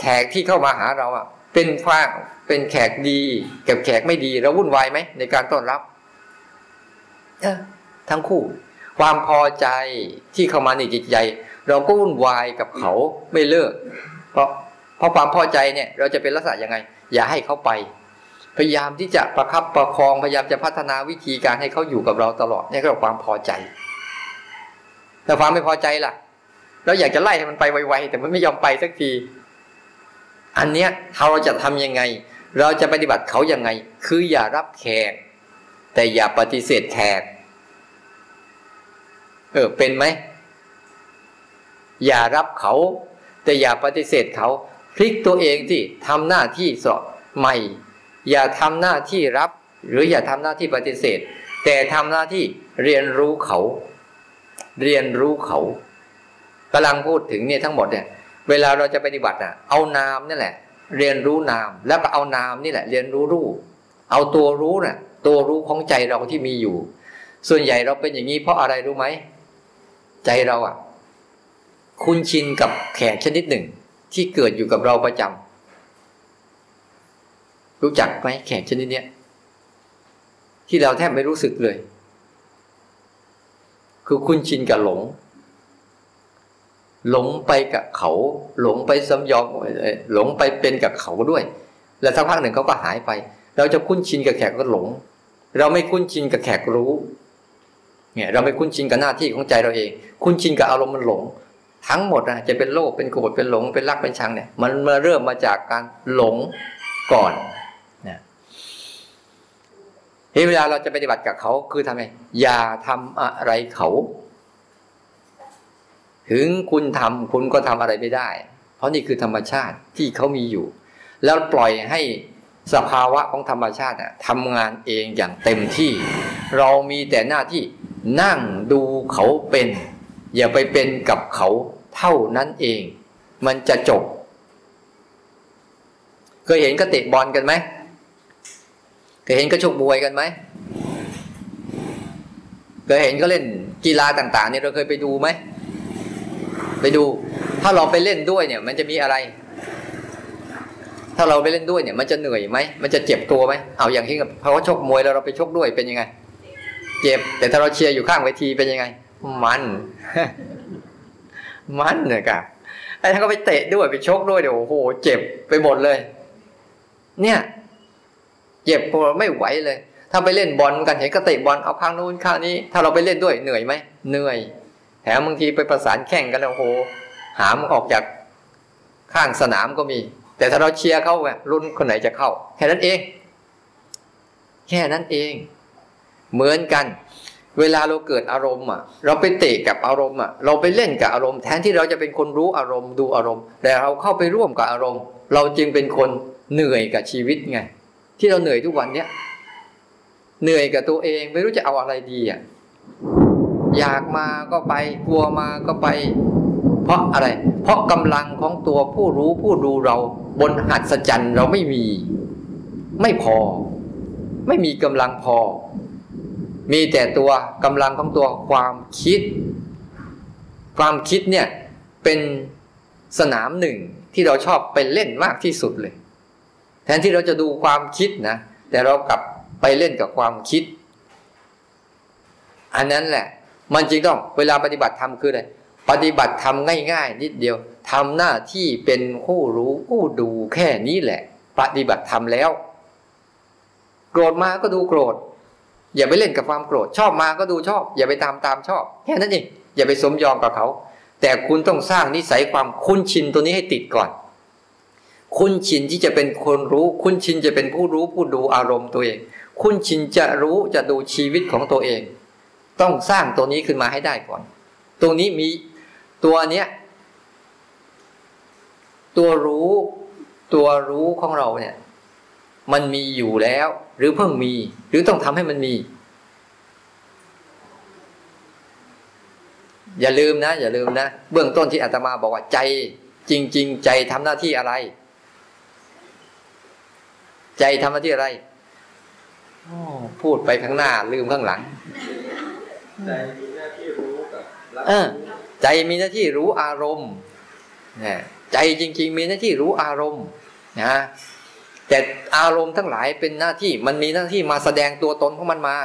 แขกที่เข้ามาหาเราอะ เป็นฟ้าเป็นแขกดีกับแขกไม่ดีเราวุ่นวายไหมในการต้อนรับ เออทั้งคู่ ความพอใจที่เข้ามาในจิตใจ เราก็วุ่นวายกับเขาไม่เลิก เพราะเพราะความพอใจเนี่ย เราจะเป็นลักษณะยังไง อย่าให้เขาไป พยายามที่จะประคับประคองพยายามจะพัฒนาวิธีการให้เขาอยู่กับเราตลอดนี่ก็ความพอใจ แต่ความไม่พอใจล่ะเราอยากจะไล่ให้มันไปไวๆแต่มันไม่ยอมไปสักที อันเนี้ยเราจะทำยังไง เราจะปฏิบัติเขายังไง คืออย่ารับแขก แต่อย่าปฏิเสธแขก เออเป็นไหม อย่ารับเขา แต่อย่าปฏิเสธเขา พลิกตัวเองที่ทำหน้าที่สอบใหม่ อย่าทำหน้าที่รับ หรืออย่าทำหน้าที่ปฏิเสธ แต่ทำหน้าที่เรียนรู้เขา เรียนรู้เขากำลังพูดถึงเนี่ยทั้งหมดเนี่ย เวลาเราจะปฏิบัติอะ เอานามนี่แหละ เรียนรู้นาม แล้วก็เอานามนี่แหละ เรียนรู้รูป เอาตัวรู้น่ะ ตัวรู้ของใจเราที่มีอยู่ ส่วนใหญ่เราเป็นอย่างนี้เพราะอะไรรู้ไหมใจเราอะ คุ้นชินกับแขกชนิดหนึ่ง ที่เกิดอยู่กับเราประจำรู้จักไหมแขกชนิดเนี้ยที่เราแทบไม่รู้สึกเลย คือคุ้นชินกับหลง หลงไปกับเขา หลงไปสำยอมหลงไปเป็นกับเขาด้วย แล้วสักพักหนึ่งเขาก็หายไป เราจะคุ้นชินกับแขกก็หลง เราไม่คุ้นชินกับแขกรู้เนี่ยเราไม่คุ้นชินกับหน้าที่ของใจเราเอง คุ้นชินกับอารมณ์มันหลง ทั้งหมดนะจะเป็นโลภเป็นโกรธเป็นหลงเป็นรักเป็นชังเนี่ย มันมาเริ่มมาจากการหลงก่อนนะที่เวลาเราจะปฏิบัติกับเขาคือทำไงอย่าทำอะไรเขา ถึงคุณทำคุณก็ทำอะไรไม่ได้ เพราะนี่คือธรรมชาติที่เขามีอยู่ แล้วปล่อยให้สภาวะของธรรมชาติทำงานเองอย่างเต็มที่ เรามีแต่หน้าที่นั่งดูเขาเป็น อย่าไปเป็นกับเขาเท่านั้นเอง มันจะจบ เคยเห็นก็เตะบอลกันไหมเคยเห็นก็ชกมวยกันไหมเคยเห็นก็เล่นกีฬาต่าง ๆ เนี่ยเราเคยไปดูไหม ไปดู ถ้าเราไปเล่นด้วยเนี่ย มันจะมีอะไร ถ้าเราไปเล่นด้วยเนี่ย มันจะเหนื่อยไหมมันจะเจ็บตัวไหมเอาอย่างที่เพราะว่าชกมวยแล้วเราไปชกด้วยเป็นยังไง เจ็บ แต่ถ้าเราเชียร์อยู่ข้างเวทีเป็นยังไง มัน มันเนี่ยกะไอ้ท่านก็ไปเตะด้วยไปชกด้วยเดี๋ยวโอ้โห เจ็บไปหมดเลย เนี่ย เจ็บปวดไม่ไหวเลย ถ้าไปเล่นบอลกันเห็นก็เตะบอลเอาข้างนู้นข้างนี้ ถ้าเราไปเล่นด้วยเหนื่อยไหมเหนื่อย มบางทีไปประสานแข่งกันโอ้วโห หามออกจากข้างสนามก็มี แต่ถ้าเราเชียร์เขาไงรุ่นคนไหนจะเข้า แค่นั้นเอง แค่นั้นเอง เหมือนกัน เวลาเราเกิดอารมณ์อะ เราไปเตะกับอารมณ์อะ เราไปเล่นกับอารมณ์แทนที่เราจะเป็นคนรู้อารมณ์ดูอารมณ์ แต่เราเข้าไปร่วมกับอารมณ์ เราจึงเป็นคนเหนื่อยกับชีวิตไง ที่เราเหนื่อยทุกวันเนี้ยเหนื่อยกับตัวเองไม่รู้จะเอาอะไรดีอะ อยากมาก็ไปกลัวมาก็ไป เพราะอะไร เพราะกำลังของตัวผู้รู้ผู้ดูเราบนหัศจรรย์เราไม่มี ไม่พอ ไม่มีกำลังพอ มีแต่ตัวกำลังของตัวความคิด ความคิดเนี่ยเป็นสนามหนึ่งที่เราชอบไปเล่นมากที่สุดเลย แทนที่เราจะดูความคิดนะ แต่เรากลับไปเล่นกับความคิด อันนั้นแหละ มันจึงต้องเวลาปฏิบัติธรรมคืออะไรปฏิบัติธรรมง่าย ๆ นิดเดียวทำหน้าที่เป็นผู้รู้ผู้ดูแค่นี้แหละ ปฏิบัติธรรมแล้ว โกรธมาก็ดูโกรธ อย่าไปเล่นกับความโกรธ ชอบมาก็ดูชอบ อย่าไปตามตามชอบ แค่นั้นเองอย่าไปสมยอมกับเขา แต่คุณต้องสร้างนิสัยความคุ้นชินตัวนี้ให้ติดก่อน คุ้นชินที่จะเป็นคนรู้ คุ้นชินจะเป็นผู้รู้ผู้ดูอารมณ์ตัวเอง คุ้นชินจะรู้จะดูชีวิตของตัวเอง ต้องสร้างตัวนี้ขึ้นมาให้ได้ก่อน ตรงนี้มีตัวเนี้ย ตัวรู้ตัวรู้ของเราเนี่ย มันมีอยู่แล้ว หรือเพิ่งมี หรือต้องทำให้มันมี อย่าลืมนะ อย่าลืมนะ เบื้องต้นที่อาตมาบอกว่าใจ จริง ๆ ใจทำหน้าที่อะไร ใจทำหน้าที่อะไรพูดไปข้างหน้า ลืมข้างหลัง ใจมีหน้าที่รู้กับรับเออใจมีหน้าที่รู้อารมณ์นะใจจริง ๆ มีหน้าที่รู้อารมณ์นะแต่อารมณ์ทั้งหลายเป็นหน้าที่มันมีหน้าที่มาแสดงตัวตนของมันมา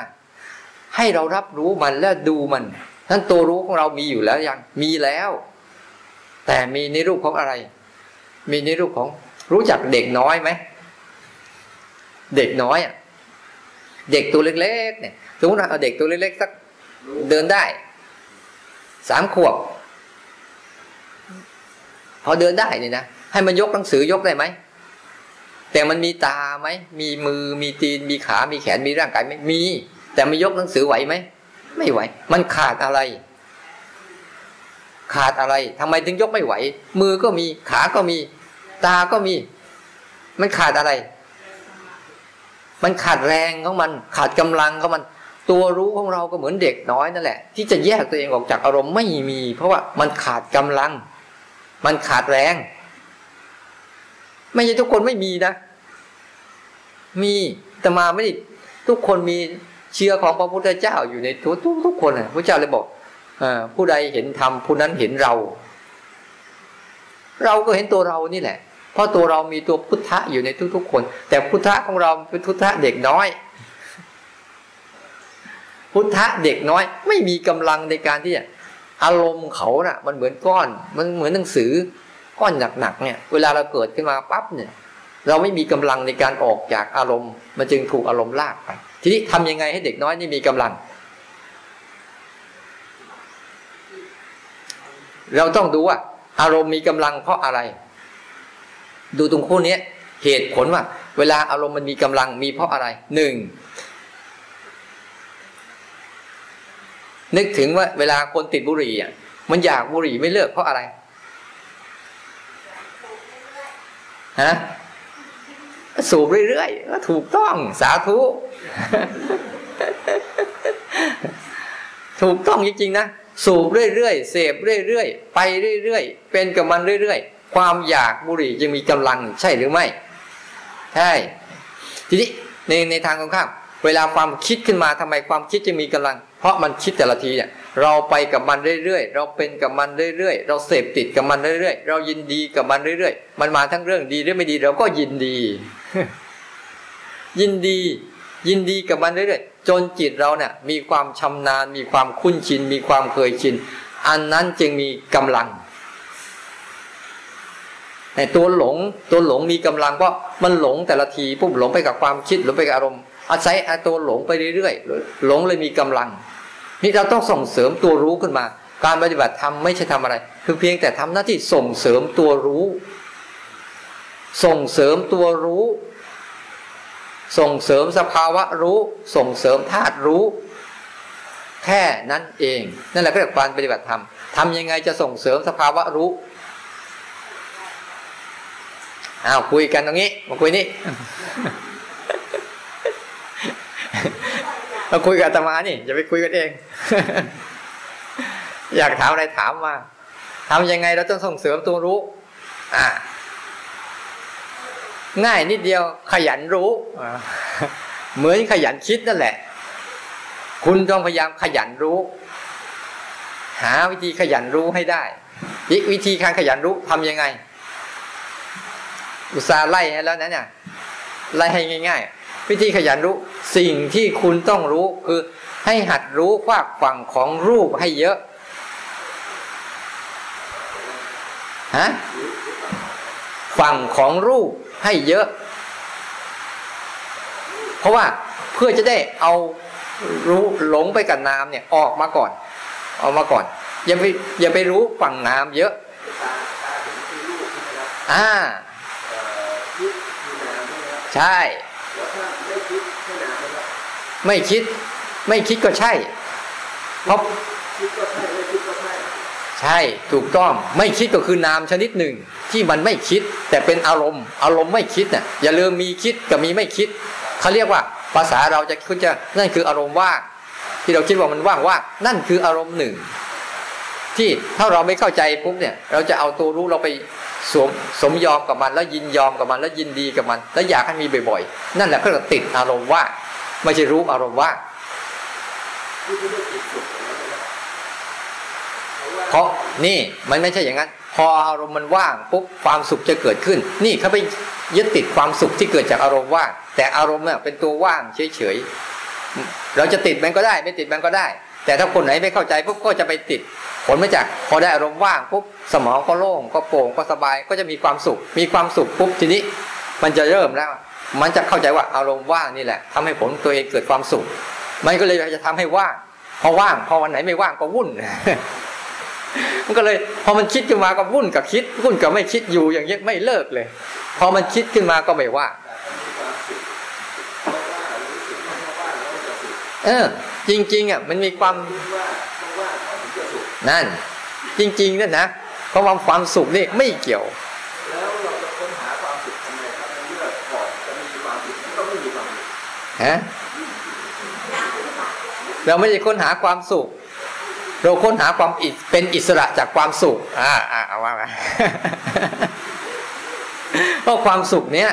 ให้เรารับรู้มันและดูมันนั้นตัวรู้ของเรามีอยู่แล้วยังมีแล้ว แต่มีในรูปของอะไร มีในรูปของรู้จักเด็กน้อยไหมเด็กน้อยอะเด็กตัวเล็กๆเนี่ยสมมติว่าเอาเด็กตัวเล็กๆสักรู้ เดินได้สามขวบพอเดินได้นี่นะให้มันยกหนังสือยกได้ไหมแต่มันมีตาไหมมีมือมีตีนมีขา มีแขนมีร่างกายไหมมี แต่มันยกหนังสือไหวไหมไม่ไหว มันขาดอะไร ขาดอะไรทำไมถึงยกไม่ไหว มือก็มีขาก็มี ตาก็มี มันขาดอะไร มันขาดแรงของมัน ขาดกำลังของมัน ตัวรู้ของเราก็เหมือนเด็กน้อยนั่นแหละ ที่จะแยกตัวเองออกจากอารมณ์ไม่มี เพราะว่ามันขาดกำลัง มันขาดแรง ไม่ใช่ทุกคนไม่มีนะ มีแต่มาไม่ได้ทุกคนมีเชื้อของพระพุทธเจ้าอยู่ในทุกทุกทุกคนพระเจ้าเลยบอกอผู้ใดเห็นธรรมผู้นั้นเห็นเรา เราก็เห็นตัวเรานี่แหละ เพราะตัวเรามีตัวพุทธะอยู่ในทุกๆคน แต่พุทธะของเราเป็นพุทธะเด็กน้อย พุทธะเด็กน้อย ไม่มีกำลังในการที่จะอารมณ์เขาน่ะ มันเหมือนก้อน มันเหมือนหนังสือ ก้อนหนักๆเนี่ย เวลาเราเกิดขึ้นมาปั๊บเนี่ย เราไม่มีกำลังในการออกจากอารมณ์ มันจึงถูกอารมณ์ลากไป ทีนี้ทำยังไงให้เด็กน้อยนี่มีกำลัง เราต้องดูว่า อารมณ์มีกำลังเพราะอะไร ดูตรงคู่นี้เหตุผลว่า เวลาอารมณ์มันมีกำลังมีเพราะอะไรหนึ่ง นึกถึงว่าเวลาคนติดบุหรี่อะ มันอยากบุหรี่ไม่เลิกเพราะอะไรฮะสูบเรื่อยๆก็ถูกต้องสาธุ ถูกต้องจริงๆนะสูบเรื่อยๆเสพเรื่อยๆไปเรื่อยๆเป็นกับมันเรื่อยๆความอยากบุหรี่จึงมีกำลังใช่หรือไม่ใช่ทีนี้ในในทางตรงข้ามเวลาความคิดขึ้นมาทำไมความคิดจึงมีกำลัง ราะมันคิดแต่ละทีเนี่ยเราไปกับมันเรื่อยๆ เราเป็นกับมันเรื่อยๆ เราเสพติดกับมันเรื่อยๆ เรายินดีกับมันเรื่อยๆ มันมาทั้งเรื่องดีหรือไม่ดีเราก็ยินดี ยินดี ยินดีกับมันเรื่อยๆ จนจิตเราเนี่ยมีความชำนาญ มีความคุ้นชิน มีความเคยชิน อันนั้นจึงมีกำลังแต่ตัวหลงตัวหลงมีกำลังเพราะมันหลงแต่ละทีปุ๊บหลงไปกับความคิดหลงไปกับอารมณ์อาศัยตัวหลงไปเรื่อยๆ หลงเลยมีกำลัง นี่เราต้องส่งเสริมตัวรู้ขึ้นมา การปฏิบัติธรรมไม่ใช่ทำอะไร คือเพียงแต่ทำหน้าที่ส่งเสริมตัวรู้ ส่งเสริมตัวรู้ ส่งเสริมสภาวะรู้ ส่งเสริมธาตุรู้ แค่นั้นเอง นั่นแหละก็เรียกการปฏิบัติธรรมทำยังไงจะส่งเสริมสภาวะรู้อ้าวคุยกันตรงนี้มาคุยนี่ มาคุยกับตมานี่อย่าไปคุยกันเอง อยากถามอะไรถามมาทำยังไงเราต้องส่งเสริมตัวรู้ อ่า ง่ายนิดเดียว ขยันรู้เหมือนขยันคิดนั่นแหละ คุณต้องพยายามขยันรู้ หาวิธีขยันรู้ให้ได้อีกวิธีการขยันรู้ทำยังไง อุตสาห์ไล่ให้แล้วนะเนี่ยไล่ให้ง่ายๆ วิธีขยันรู้สิ่งที่คุณต้องรู้คือให้หัดรู้ฝากฝั่งของรูปให้เยอะฮะฝั่งของรูปให้เยอะ เพราะว่าเพื่อจะได้เอารู้หลงไปกับน้ำเนี่ยออกมาก่อน ออกมาก่อน อย่าไปอย่าไปรู้ฝั่งน้ำเยอะอ่าใช่ ไม่คิด ไม่คิดก็ใช่ เพราะใช่ถูกต้องไม่คิดก็คือนามชนิดหนึ่ง ที่มันไม่คิด แต่เป็นอารมณ์ อารมณ์ไม่คิดเนี่ยอย่าลืมมีคิดกับมีไม่คิดเขาเรียกว่า ภาษาเราจะคุณจะนั่นคืออารมณ์ว่างที่เราคิดว่ามันว่างว่านั่นคืออารมณ์หนึ่ง ที่ถ้าเราไม่เข้าใจปุ๊บเนี่ย เราจะเอาตัวรู้เราไปสวมสมยอมกับมันแล้วยินยอมกับมันแล้วยินดีกับมัน แล้วอยากให้มีบ่อยๆ นั่นแหละก็ติดอารมณ์ว่าง ไม่ใช่รู้อารมณ์ว่างเพราะนี่มันไม่ใช่อย่างนั้น พออารมณ์มันว่างปุ๊บความสุขจะเกิดขึ้น นี่เขาไปยึดติดความสุขที่เกิดจากอารมณ์ว่าง แต่อารมณ์เนี่ยเป็นตัวว่างเฉยๆเราจะติดมันก็ได้ ไม่ติดมันก็ได้ แต่ถ้าคนไหนไม่เข้าใจปุ๊บก็จะไปติด ผลมาจากพอได้อารมณ์ว่างปุ๊บสมองก็โล่งก็โปร่งก็สบายก็จะมีความสุข มีความสุขปุ๊บทีนี้ มันจะเริ่มแล้ว มันจะเข้าใจว่าอารมณ์ว่างนี่แหละทำให้ผลตัวเองเกิดความสุข มันก็เลยจะทำให้ว่างพอว่าง พอวันไหนไม่ว่างก็วุ่นมันก็เลย พอมันคิดขึ้นมาก็วุ่นกับคิดวุ่นกับไม่คิดอยู่อย่างนี้ไม่เลิกเลย พอมันคิดขึ้นมาก็ไม่ว่างเออ จริง ๆอะมันมีความนั่น จริง ๆนั่นนะเพราะความความสุขนี่ไม่เกี่ยว ฮะเราไม่ได้ค้นหาความสุข เราค้นหาความอิเป็นอิสระจากความสุข อ่าอ่าเอาว่ามาเพราะความสุขเนี้ย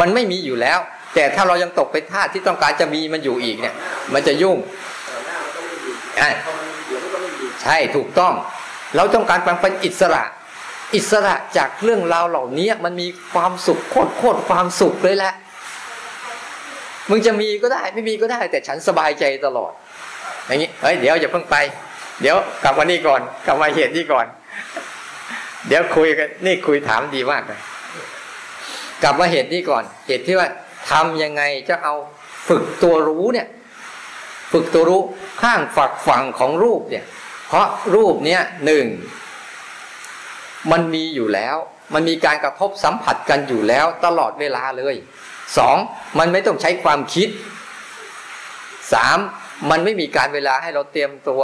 มันไม่มีอยู่แล้ว แต่ถ้าเรายังตกเป็นทาสที่ต้องการจะมีมันอยู่อีกเนี่ย มันจะยุ่งใช่ถูกต้อง เราต้องการความเป็นอิสระ อิสระจากเรื่องราวเหล่านี้มันมีความสุขโคตรโคตรความสุขเลยแหละ มึงจะมีก็ได้ไม่มีก็ได้ แต่ฉันสบายใจตลอด อย่างนี้เฮ้ยเดี๋ยวอย่าเพิ่งไป เดี๋ยวกลับมานี่ก่อน กลับมาเหตุนี่ก่อน เดี๋ยวคุยกันนี่คุยถามดีมากเลยกลับมาเหตุนี่ก่อน เหตุที่ว่าทำยังไงจะเอาฝึกตัวรู้เนี่ย ฝึกตัวรู้ข้างฝักฝั่งของรูปเนี่ย เพราะรูปเนี้ยหนึ่งมันมีอยู่แล้ว มันมีการกระทบสัมผัสกันอยู่แล้วตลอดเวลาเลย สองมันไม่ต้องใช้ความคิดสามมันไม่มีการเวลาให้เราเตรียมตัว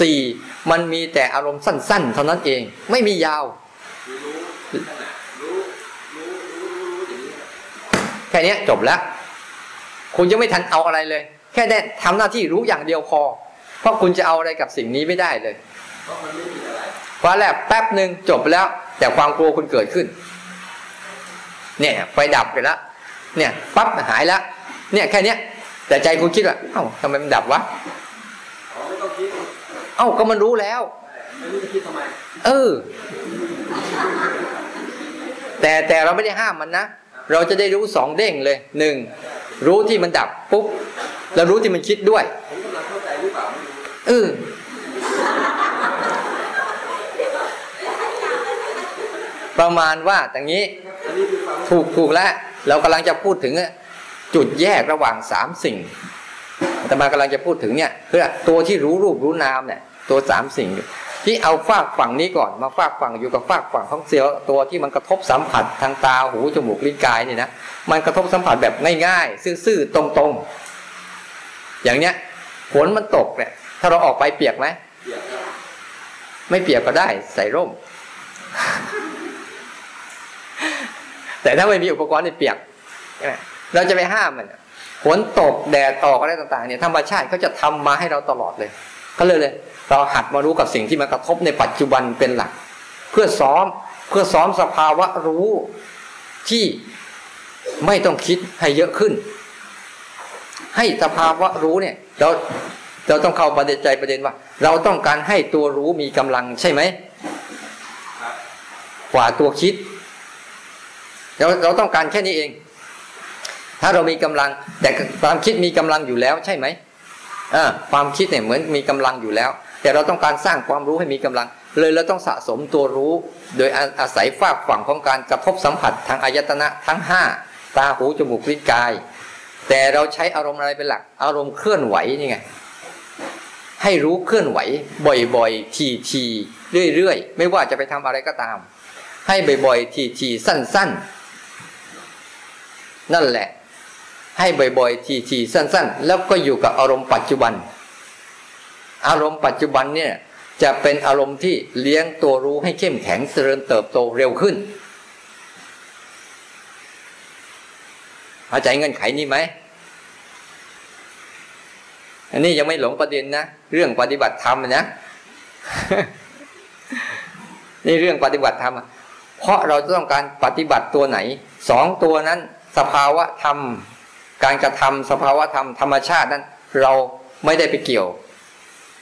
สี่มันมีแต่อารมณ์สั้น ๆ เท่านั้นเอง ไม่มียาวแค่นี้จบแล้ว คุณยังไม่ทันเอาอะไรเลย แค่ได้ทำหน้าที่รู้อย่างเดียวพอเพราะคุณจะเอาอะไรกับสิ่งนี้ไม่ได้เลยเพราะมันไม่มีอะไรฟ้าแลบแป๊บหนึ่งจบไปแล้ว แต่ความกลัวคุณเกิดขึ้น เนี่ย ไฟดับไปแล้ว เนี่ยปั๊บหายแล้วเนี่ยแค่เนี้ยแต่ใจคุณคิดว่าเอ้าทำไมมันดับวะอ๋อไม่ต้องคิดเอ้าก็มันรู้แล้วไม่รู้จะคิดทำไมเออ แต่แต่เราไม่ได้ห้ามมันนะเราจะได้รู้สองเด้งเลยหนึ่งรู้ที่มันดับปุ๊บแล้วรู้ที่มันคิดด้วยผมกำลังเข้าใจหรือเปล่าไม่รู้เออประมาณว่าอย่างนี้อันนี้คือความถูกถูกแล้ว เรากำลังจะพูดถึงจุดแยกระหว่างสามสิ่งแต่มากำลังจะพูดถึงเนี่ยคือตัวที่รู้รูปรู้นามเนี่ยตัวสามสิ่ง ที่เอาฝากฝั่งนี้ก่อนมาฝากฝั่งอยู่กับฝากฝั่งของเซลล์ตัวที่มันกระทบสัมผัสทางตาหูจมูกลิ้นกายเนี่ยนะมันกระทบสัมผัสแบบง่ายๆซื่อๆตรงๆ อย่างเนี้ยฝนมันตกเนี่ยถ้าเราออกไปเปียกไหมไม่เปียกก็ได้ใส่ร่ม แต่ถ้าไม่มีอุปกรณ์เนี่ยเปียกเราจะไปห้ามมันฝนตกแดดออกอะไรต่างๆเนี่ยธรรมชาติเขาจะทำมาให้เราตลอดเลยก็เลยเลย เราหัดมารู้กับสิ่งที่มันกระทบในปัจจุบันเป็นหลัก เพื่อซ้อมเพื่อซ้อมสภาวะรู้ที่ไม่ต้องคิดให้เยอะขึ้น ให้สภาวะรู้เนี่ย เราเราต้องเข้าประเด็นใจประเด็นว่า เราต้องการให้ตัวรู้มีกำลังใช่ไหมกว่าตัวคิด เราเราต้องการแค่นี้เอง ถ้าเรามีกำลัง แต่ความคิดมีกำลังอยู่แล้วใช่ไหมอ่าความคิดเนี่ยเหมือนมีกำลังอยู่แล้ว แต่เราต้องการสร้างความรู้ให้มีกำลัง เลยเราต้องสะสมตัวรู้ โดยอาอาศัยฝากฝั่งของการกระทบสัมผัสทางอายตนะทั้งห้าตาหูจมูกลิ้นกาย แต่เราใช้อารมณ์อะไรเป็นหลัก อารมณ์เคลื่อนไหวนี่ไงให้รู้เคลื่อนไหวบ่อยๆ ทีๆ เรื่อยๆ ไม่ว่าจะไปทำอะไรก็ตาม ให้บ่อยๆ ทีๆ สั้นๆ นั่นแหละ ให้บ่อยๆ ทีๆ สั้น ๆ แล้วก็อยู่กับอารมณ์ปัจจุบัน อารมณ์ปัจจุบันเนี่ยจะเป็นอารมณ์ที่เลี้ยงตัวรู้ให้เข้มแข็งเจริญเติบโตเร็วขึ้นเข้าใจเงื่อนไขนี้ไหมอันนี้ยังไม่หลงประเด็นนะเรื่องปฏิบัติธรรมนะ นี่เรื่องปฏิบัติธรรมเพราะเราจะต้องการปฏิบัติตัวไหนสองตัวนั้น สภาวะธรรม การกระทำสภาวะธรรมธรรมชาตินั้น เราไม่ได้ไปเกี่ยว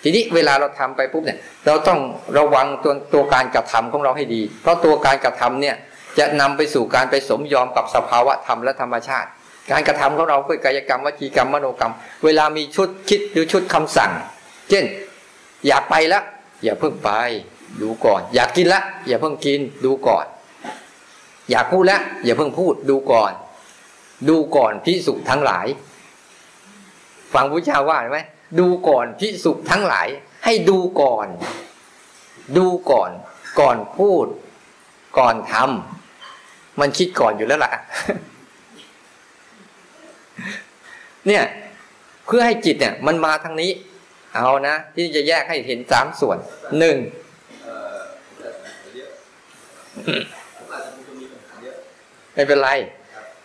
ทีนี้เวลาเราทำไปปุ๊บเนี่ย เราต้องระวังตัวตัวการกระทำของเราให้ดี เพราะตัวการกระทำเนี่ยจะนำไปสู่การไปสมยอมกับสภาวะธรรมและธรรมชาติ การกระทำของเราคือกายกรรมวจีกรรมมโนกรรม เวลามีชุดคิดหรือชุดคำสั่ง เช่น อยากไปแล้วอย่าเพิ่งไป ดูก่อน อยากกินละอย่าเพิ่งกินดูก่อน อยากพูดแล้วอย่าเพิ่งพูดดูก่อน ดูก่อนพิสุทั้งหลาย ฟังพระเจ้าว่าไหมดูก่อนพิสุทั้งหลาย ให้ดูก่อน ดูก่อน ก่อนพูด ก่อนทำมันคิดก่อนอยู่แล้วล่ะ เนี่ย เพื่อให้จิตเนี่ย มันมาทางนี้ เอานะที่จะแยกให้เห็นสามส่วนหนึ่งเอ่อผมจะถามเยอะผมอาจจะมีปัญหาเยอะไม่เป็นไร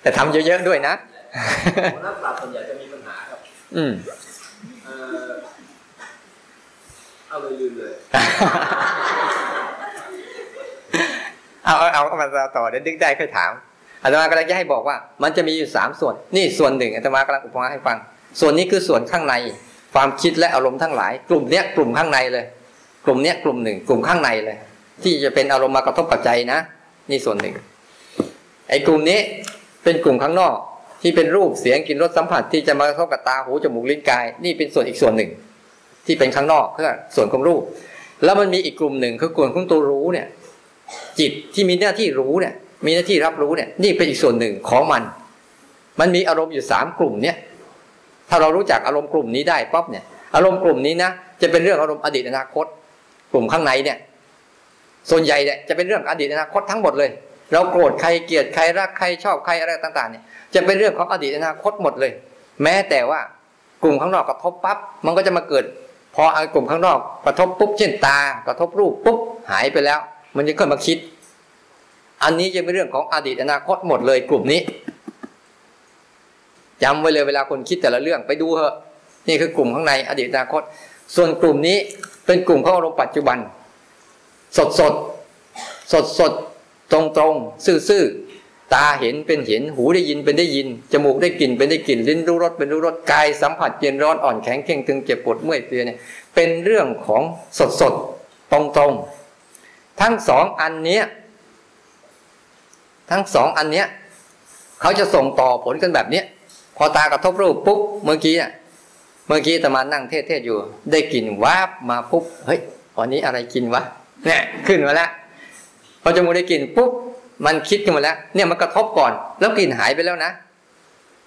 แต่ทำเยอะๆด้วยนะคนนักปราชญ์ส่วนใหญ่จะมีปัญหาครับอืมเอ่อเอาเลยลืมเลยเอาเอาเอาเอามาต่อเดี๋ยวนึกได้ค่อยถามอาตมากำลังจะให้บอกว่า มันจะมีอยู่สามส่วน นี่ส่วนหนึ่งอาตมากำลังอุปมาให้ฟัง ส่วนนี้คือส่วนข้างใน ความคิดและอารมณ์ทั้งหลาย กลุ่มเนี้ยกลุ่มข้างในเลย กลุ่มเนี้ยกลุ่มหนึ่ง กลุ่มข้างในเลย ที่จะเป็นอารมณ์มากระทบกับใจนะ นี่ส่วนหนึ่ง ไอ้กลุ่มนี้ เป็นกลุ่มข้างนอก ที่เป็นรูปเสียงกลิ่นรสสัมผัสที่จะมากระทบกับตาหูจมูกลิ้นกาย นี่เป็นส่วนอีกส่วนหนึ่ง ที่เป็นข้างนอกเพื่อส่วนของรูป แล้วมันมีอีกกลุ่มหนึ่งคือกลุ่มของตัวรู้เนี่ย จิตที่มีหน้าที่รู้เนี่ย มีหน้าที่รับรู้เนี่ย นี่เป็นอีกส่วนหนึ่งของมัน มันมีอารมณ์อยู่สามกลุ่มเนี่ย ถ้าเรารู้จักอารมณ์กลุ่มนี้ได้ปั๊บเนี่ย อารมณ์กลุ่มนี้นะจะเป็นเรื่องอารมณ์อดีตอนาคต กลุ่มข้างในเนี่ย ส่วนใหญ่เนี่ยจะเป็นเรื่องอดีตอนาคตทั้งหมดเลย เราโกรธใครเกลียดใครรักใครชอบใครอะไรต่างๆเนี่ยจะเป็นเรื่องของอดีตอนาคตหมดเลย แม้แต่ว่ากลุ่มข้างนอกกระทบปั๊บมันก็จะมาเกิด พออากลุ่มข้างนอกกระทบปุ๊บเช่นตากระทบรูปปุ๊บหายไปแล้ว มันจะขึ้นมาคิด อันนี้จะเป็นเรื่องของอดีตอนาคตหมดเลยกลุ่มนี้จำไว้เลยเวลาคนคิดแต่ละเรื่องไปดูเถอะนี่คือกลุ่มข้างในอดีตอนาคต ส่วนกลุ่มนี้เป็นกลุ่มของอารมณ์ปัจจุบัน สดสดสดสด ตรงตรงซื่อซื่อตาเห็นเป็นเห็นหูได้ยินเป็นได้ยิน จมูกได้กลิ่นเป็นได้กลิ่นลิ้นรู้รสเป็นรู้รสกายสัมผัสเย็นร้อนอ่อนแข็งเข่งตึงเจ็บปวดเมื่อยเพลียเนี่ยเป็นเรื่องของสดสดตรงตรงทั้งสองอันเนี้ยทั้งสองอันเนี้ยเขาจะส่งต่อผลกันแบบเนี้ยพอตากระทบรูปปุ๊บเมื่อกี้อะเมื่อกี้ตมานั่งเทศๆอยู่ ได้กลิ่นวาบมาปุ๊บเฮ้ยวันนี้อะไรกินวะเนี่ยขึ้นมาแล้ว อจมูกได้กลิ่นปุ๊บมันคิดขึ้นมาแล้ว เนี่ยมันกระทบก่อน แล้วกลิ่นหายไปแล้วนะ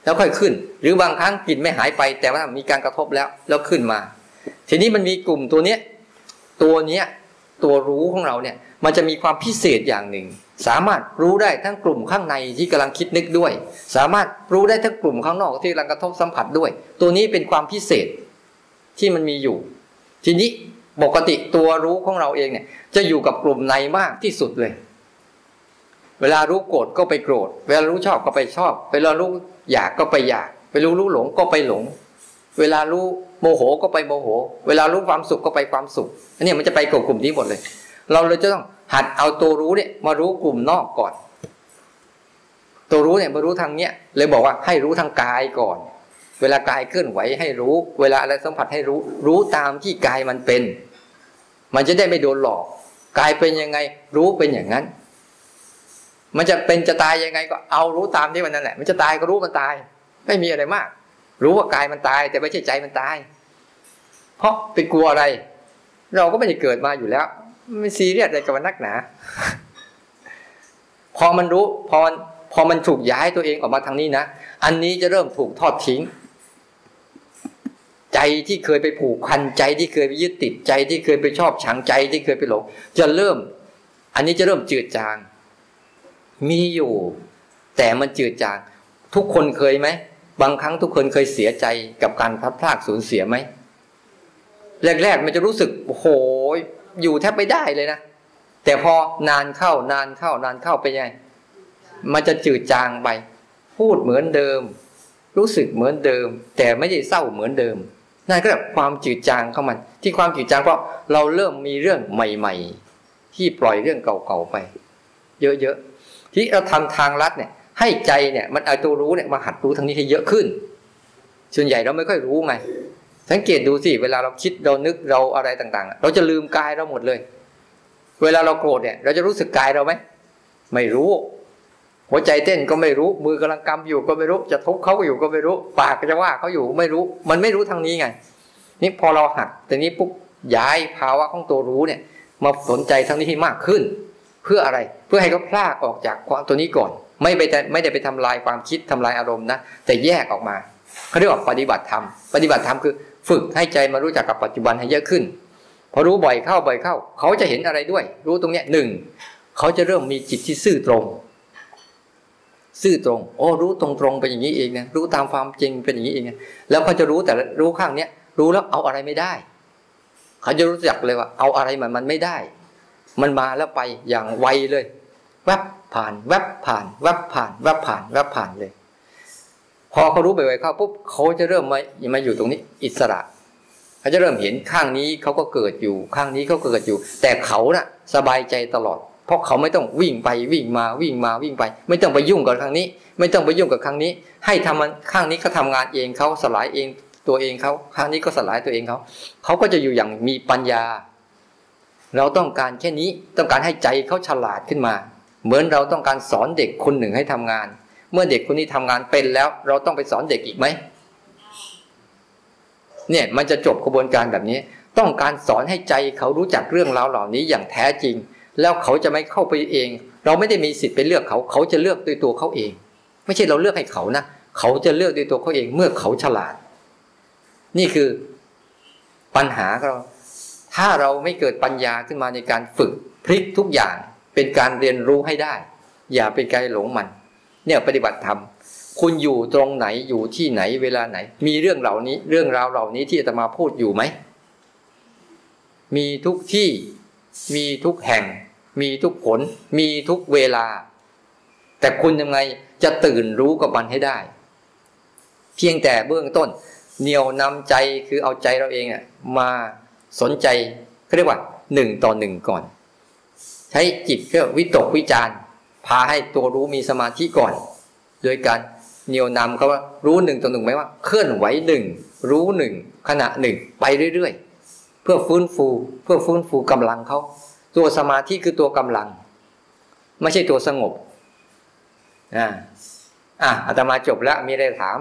แล้วค่อยขึ้น หรือบางครั้งกลิ่นไม่หายไป แต่ว่ามีการกระทบแล้วแล้วขึ้นมา ทีนี้มันมีกลุ่มตัวเนี้ยตัวเนี้ยตัวรู้ของเราเนี่ย มันจะมีความพิเศษอย่างหนึ่ง สามารถรู้ได้ทั้งกลุ่มข้างในที่กำลังคิดนึกด้วย สามารถรู้ได้ทั้งกลุ่มข้างนอกที่กำลังกระทบสัมผัสด้วย ตัวนี้เป็นความพิเศษที่มันมีอยู่ ทีนี้ ปกติตัวรู้ของเราเองเนี่ย จะอยู่กับกลุ่มในมากที่สุดเลย เวลารู้โกรธก็ไปโกรธ เวลารู้ชอบก็ไปชอบ เวลารู้อยากก็ไปอยาก เวลารู้หลงก็ไปหลง เวลารู้โมโหก็ไปโมโห เวลารู้ความสุขก็ไปความสุข อันนี้มันจะไปกับกลุ่มนี้หมดเลย เราเลยจะต้องหัดเอาตัวรู้เนี่ยมารู้กลุ่มนอกก่อน ตัวรู้เนี่ยมารู้ทางเนี้ยเลยบอกว่าให้รู้ทางกายก่อน เวลากายเคลื่อนไหวให้รู้ เวลาอะไรสัมผัสให้รู้ รู้ตามที่กายมันเป็น มันจะได้ไม่โดนหลอก กายเป็นยังไง รู้เป็นอย่างนั้น มันจะเป็นจะตายยังไงก็เอารู้ตามที่มันนั่นแหละ มันจะตายก็รู้มันตาย ไม่มีอะไรมาก รู้ว่ากายมันตาย แต่ไม่ใช่ใจมันตาย เพราะไปกลัวอะไร เราก็ไม่ได้เกิดมาอยู่แล้ว ไม่ซีเรียสอะไรกับนักหนา พอมันรู้ พอมันพอมันถูกย้ายตัวเองออกมาทางนี้นะ อันนี้จะเริ่มถูกทอดทิ้ง ใจที่เคยไปผูกพันใจที่เคยไปยึดติดใจที่เคยไปชอบชังใจที่เคยไปหลงจะเริ่ม อันนี้จะเริ่มจืดจาง มีอยู่ แต่มันจืดจาง ทุกคนเคยไหมบางครั้งทุกคนเคยเสียใจกับการพลัดพรากสูญเสียไหมแรกๆมันจะรู้สึกโอ้โหอยู่แทบไม่ได้เลยนะแต่พอนานเข้านานเข้านานเข้าไปยังไงมันจะจืดจางไป พูดเหมือนเดิม รู้สึกเหมือนเดิม แต่ไม่ได้เศร้าเหมือนเดิม นั่นก็แบบความจืดจางเข้ามัน ที่ความจืดจางเพราะเราเริ่มมีเรื่องใหม่ ๆ ที่ปล่อยเรื่องเก่าๆไป เยอะๆที่เราทำทางลัดเนี่ย ให้ใจเนี่ยมันเอาตัวรู้เนี่ยมาหัดรู้ทางนี้ให้เยอะขึ้น ส่วนใหญ่เราไม่ค่อยรู้ไงสังเกตดูสิเวลาเราคิดเรานึกเราอะไรต่างๆ เราจะลืมกายเราหมดเลย เวลาเราโกรธเนี่ย เราจะรู้สึกกายเราไหมไม่รู้ หัวใจเต้นก็ไม่รู้ มือกำลังกำอยู่ก็ไม่รู้ จะทุบเขาอยู่ก็ไม่รู้ ปากจะว่าเขาอยู่ไม่รู้ มันไม่รู้ทางนี้ไง นี่พอเราหัดแต่นี้ปุ๊บย้ายภาวะของตัวรู้เนี่ย มาสนใจทางนี้ให้มากขึ้น เพื่ออะไรเพื่อให้เขาพลากออกจากความตัวนี้ก่อน ไม่ไปไม่ได้ไปทำลายความคิดทำลายอารมณ์นะแต่แยกออกมาเขาเรียกว่าปฏิบัติธรรมปฏิบัติธรรมคือ ฝึกให้ใจมารู้จักกับปัจจุบันให้เยอะขึ้นพอรู้บ่อยเข้าบ่อยเข้า เขาจะเห็นอะไรด้วย รู้ตรงเนี้ยหนึ่งเขาจะเริ่มมีจิตที่ซื่อตรง ซื่อตรงโอ้รู้ตรงตรงเป็นอย่างนี้เองนะรู้ตามความจริงเป็นอย่างนี้เองนะแล้วเขาจะรู้แต่รู้ข้างเนี้ยรู้แล้วเอาอะไรไม่ได้ เขาจะรู้จักเลยว่า เอาอะไรมันมันไม่ได้ มันมาแล้วไปอย่างไวเลย แวบผ่านแวบผ่านแวบผ่านแวบผ่านแวบผ่านเลย พอเขารู้ไปไวเข้าปุ๊บเขาจะเริ่มมามาอยู่ตรงนี้ อิสระเขาจะเริ่มเห็นข้างนี้เขาก็เกิดอยู่ข้างนี้เขาเกิดอยู่ แต่เขาน่ะ สบายใจตลอด เพราะเขาไม่ต้องวิ่งไปวิ่งมาวิ่งมาวิ่งไป ไม่ต้องไปยุ่งกับข้งนี้ ไม่ต้องไปยุ่งกับข้งนี้ ให้ทำมันข้างนี้เขาทางานเองเขาสลายเองตัวเองเขาข้างนี้ก็สลายตัวเองเขาเขาก็จะอยู่อย่างมีปัญญา เราต้องการแค่นี้ต้องการให้ใจเขาฉลาดขึ้นมา เหมือนเราต้องการสอนเด็กคนหนึ่งให้ทำงาน เมื่อเด็กคนนี้ทำงานเป็นแล้ว เราต้องไปสอนเด็กอีกไหมเนี่ยมันจะจบกระบวนการแบบนี้ ต้องการสอนให้ใจเขารู้จักเรื่องราวเหล่านี้อย่างแท้จริง แล้วเขาจะไม่เข้าไปเอง เราไม่ได้มีสิทธิ์ไปเลือกเขา เขาจะเลือกด้วยตัวเขาเอง ไม่ใช่เราเลือกให้เขานะเขาจะเลือกด้วยตัวเขาเอง เมื่อเขาฉลาด นี่คือปัญหาเรา ถ้าเราไม่เกิดปัญญาขึ้นมาในการฝึกพลิกทุกอย่างเป็นการเรียนรู้ให้ได้ อย่าไปไกลหลงมัน เนี่ยปฏิบัติธรรมคุณอยู่ตรงไหนอยู่ที่ไหนเวลาไหน มีเรื่องเหล่านี้เรื่องราวเหล่านี้ที่อาตมาพูดอยู่ไหม มีทุกที่ มีทุกแห่ง มีทุกผล มีทุกเวลา แต่คุณยังไงจะตื่นรู้กับมันให้ได้ เพียงแต่เบื้องต้นเหนี่ยวนำใจคือเอาใจเราเองอะมาสนใจเขาเรียกว่าหนึ่งต่อหนึ่งก่อน ใช้จิตเพื่อวิตกวิจารพาให้ตัวรู้มีสมาธิก่อน โดยการเหนียวนำเขาว่ารู้หนึ่งต่อหนึ่งไหมว่า เคลื่อนไหวหนึ่งรู้หนึ่งขณะหนึ่งไปเรื่อยๆ พื่อฟื้นฟู เพื่อฟื้นฟูกำลังเขาตัวสมาธิคือตัวกำลัง ไม่ใช่ตัวสงบอ่าอะอาตมาจบแล้วมีอะไรถาม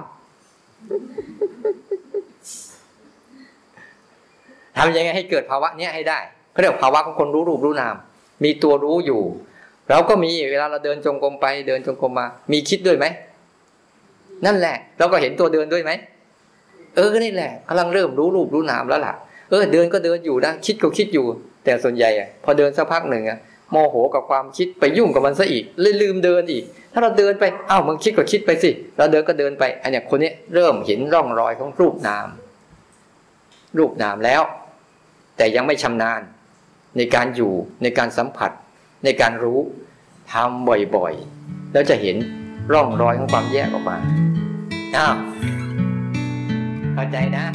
ทำยังไงให้เกิดภาวะเนี้ยให้ได้เขาเรียกภาวะของคนรู้รูปรู้นาม มีตัวรู้อยู่เราก็มีเวลาเราเดินจงกรมไปเดินจงกรมมา มีคิดด้วยไหมนั่นแหละ เราก็เห็นตัวเดินด้วยไหมเออนี่แหละกำลังเริ่มรู้รูปรู้นามแล้วล่ะ เออเดินก็เดินอยู่นะคิดก็คิดอยู่ แต่ส่วนใหญ่อะพอเดินสักพักหนึ่งอะโมโหกับความคิดไปยุ่งกับมันซะอีกเลยลืมเดินอีก ถ้าเราเดินไปอ้าวมึงคิดก็คิดไปสิเราเดินก็เดินไปอันเนี้ยคนนี้เริ่มเห็นร่องรอยของรูปนาม รูปนามแล้ว แต่ยังไม่ชำนาญ ในการอยู่ในการสัมผัส ในการรู้ทำบ่อยๆ แล้วจะเห็นร่องรอยของความแยกออกมาอ้าวเข้าใจนะ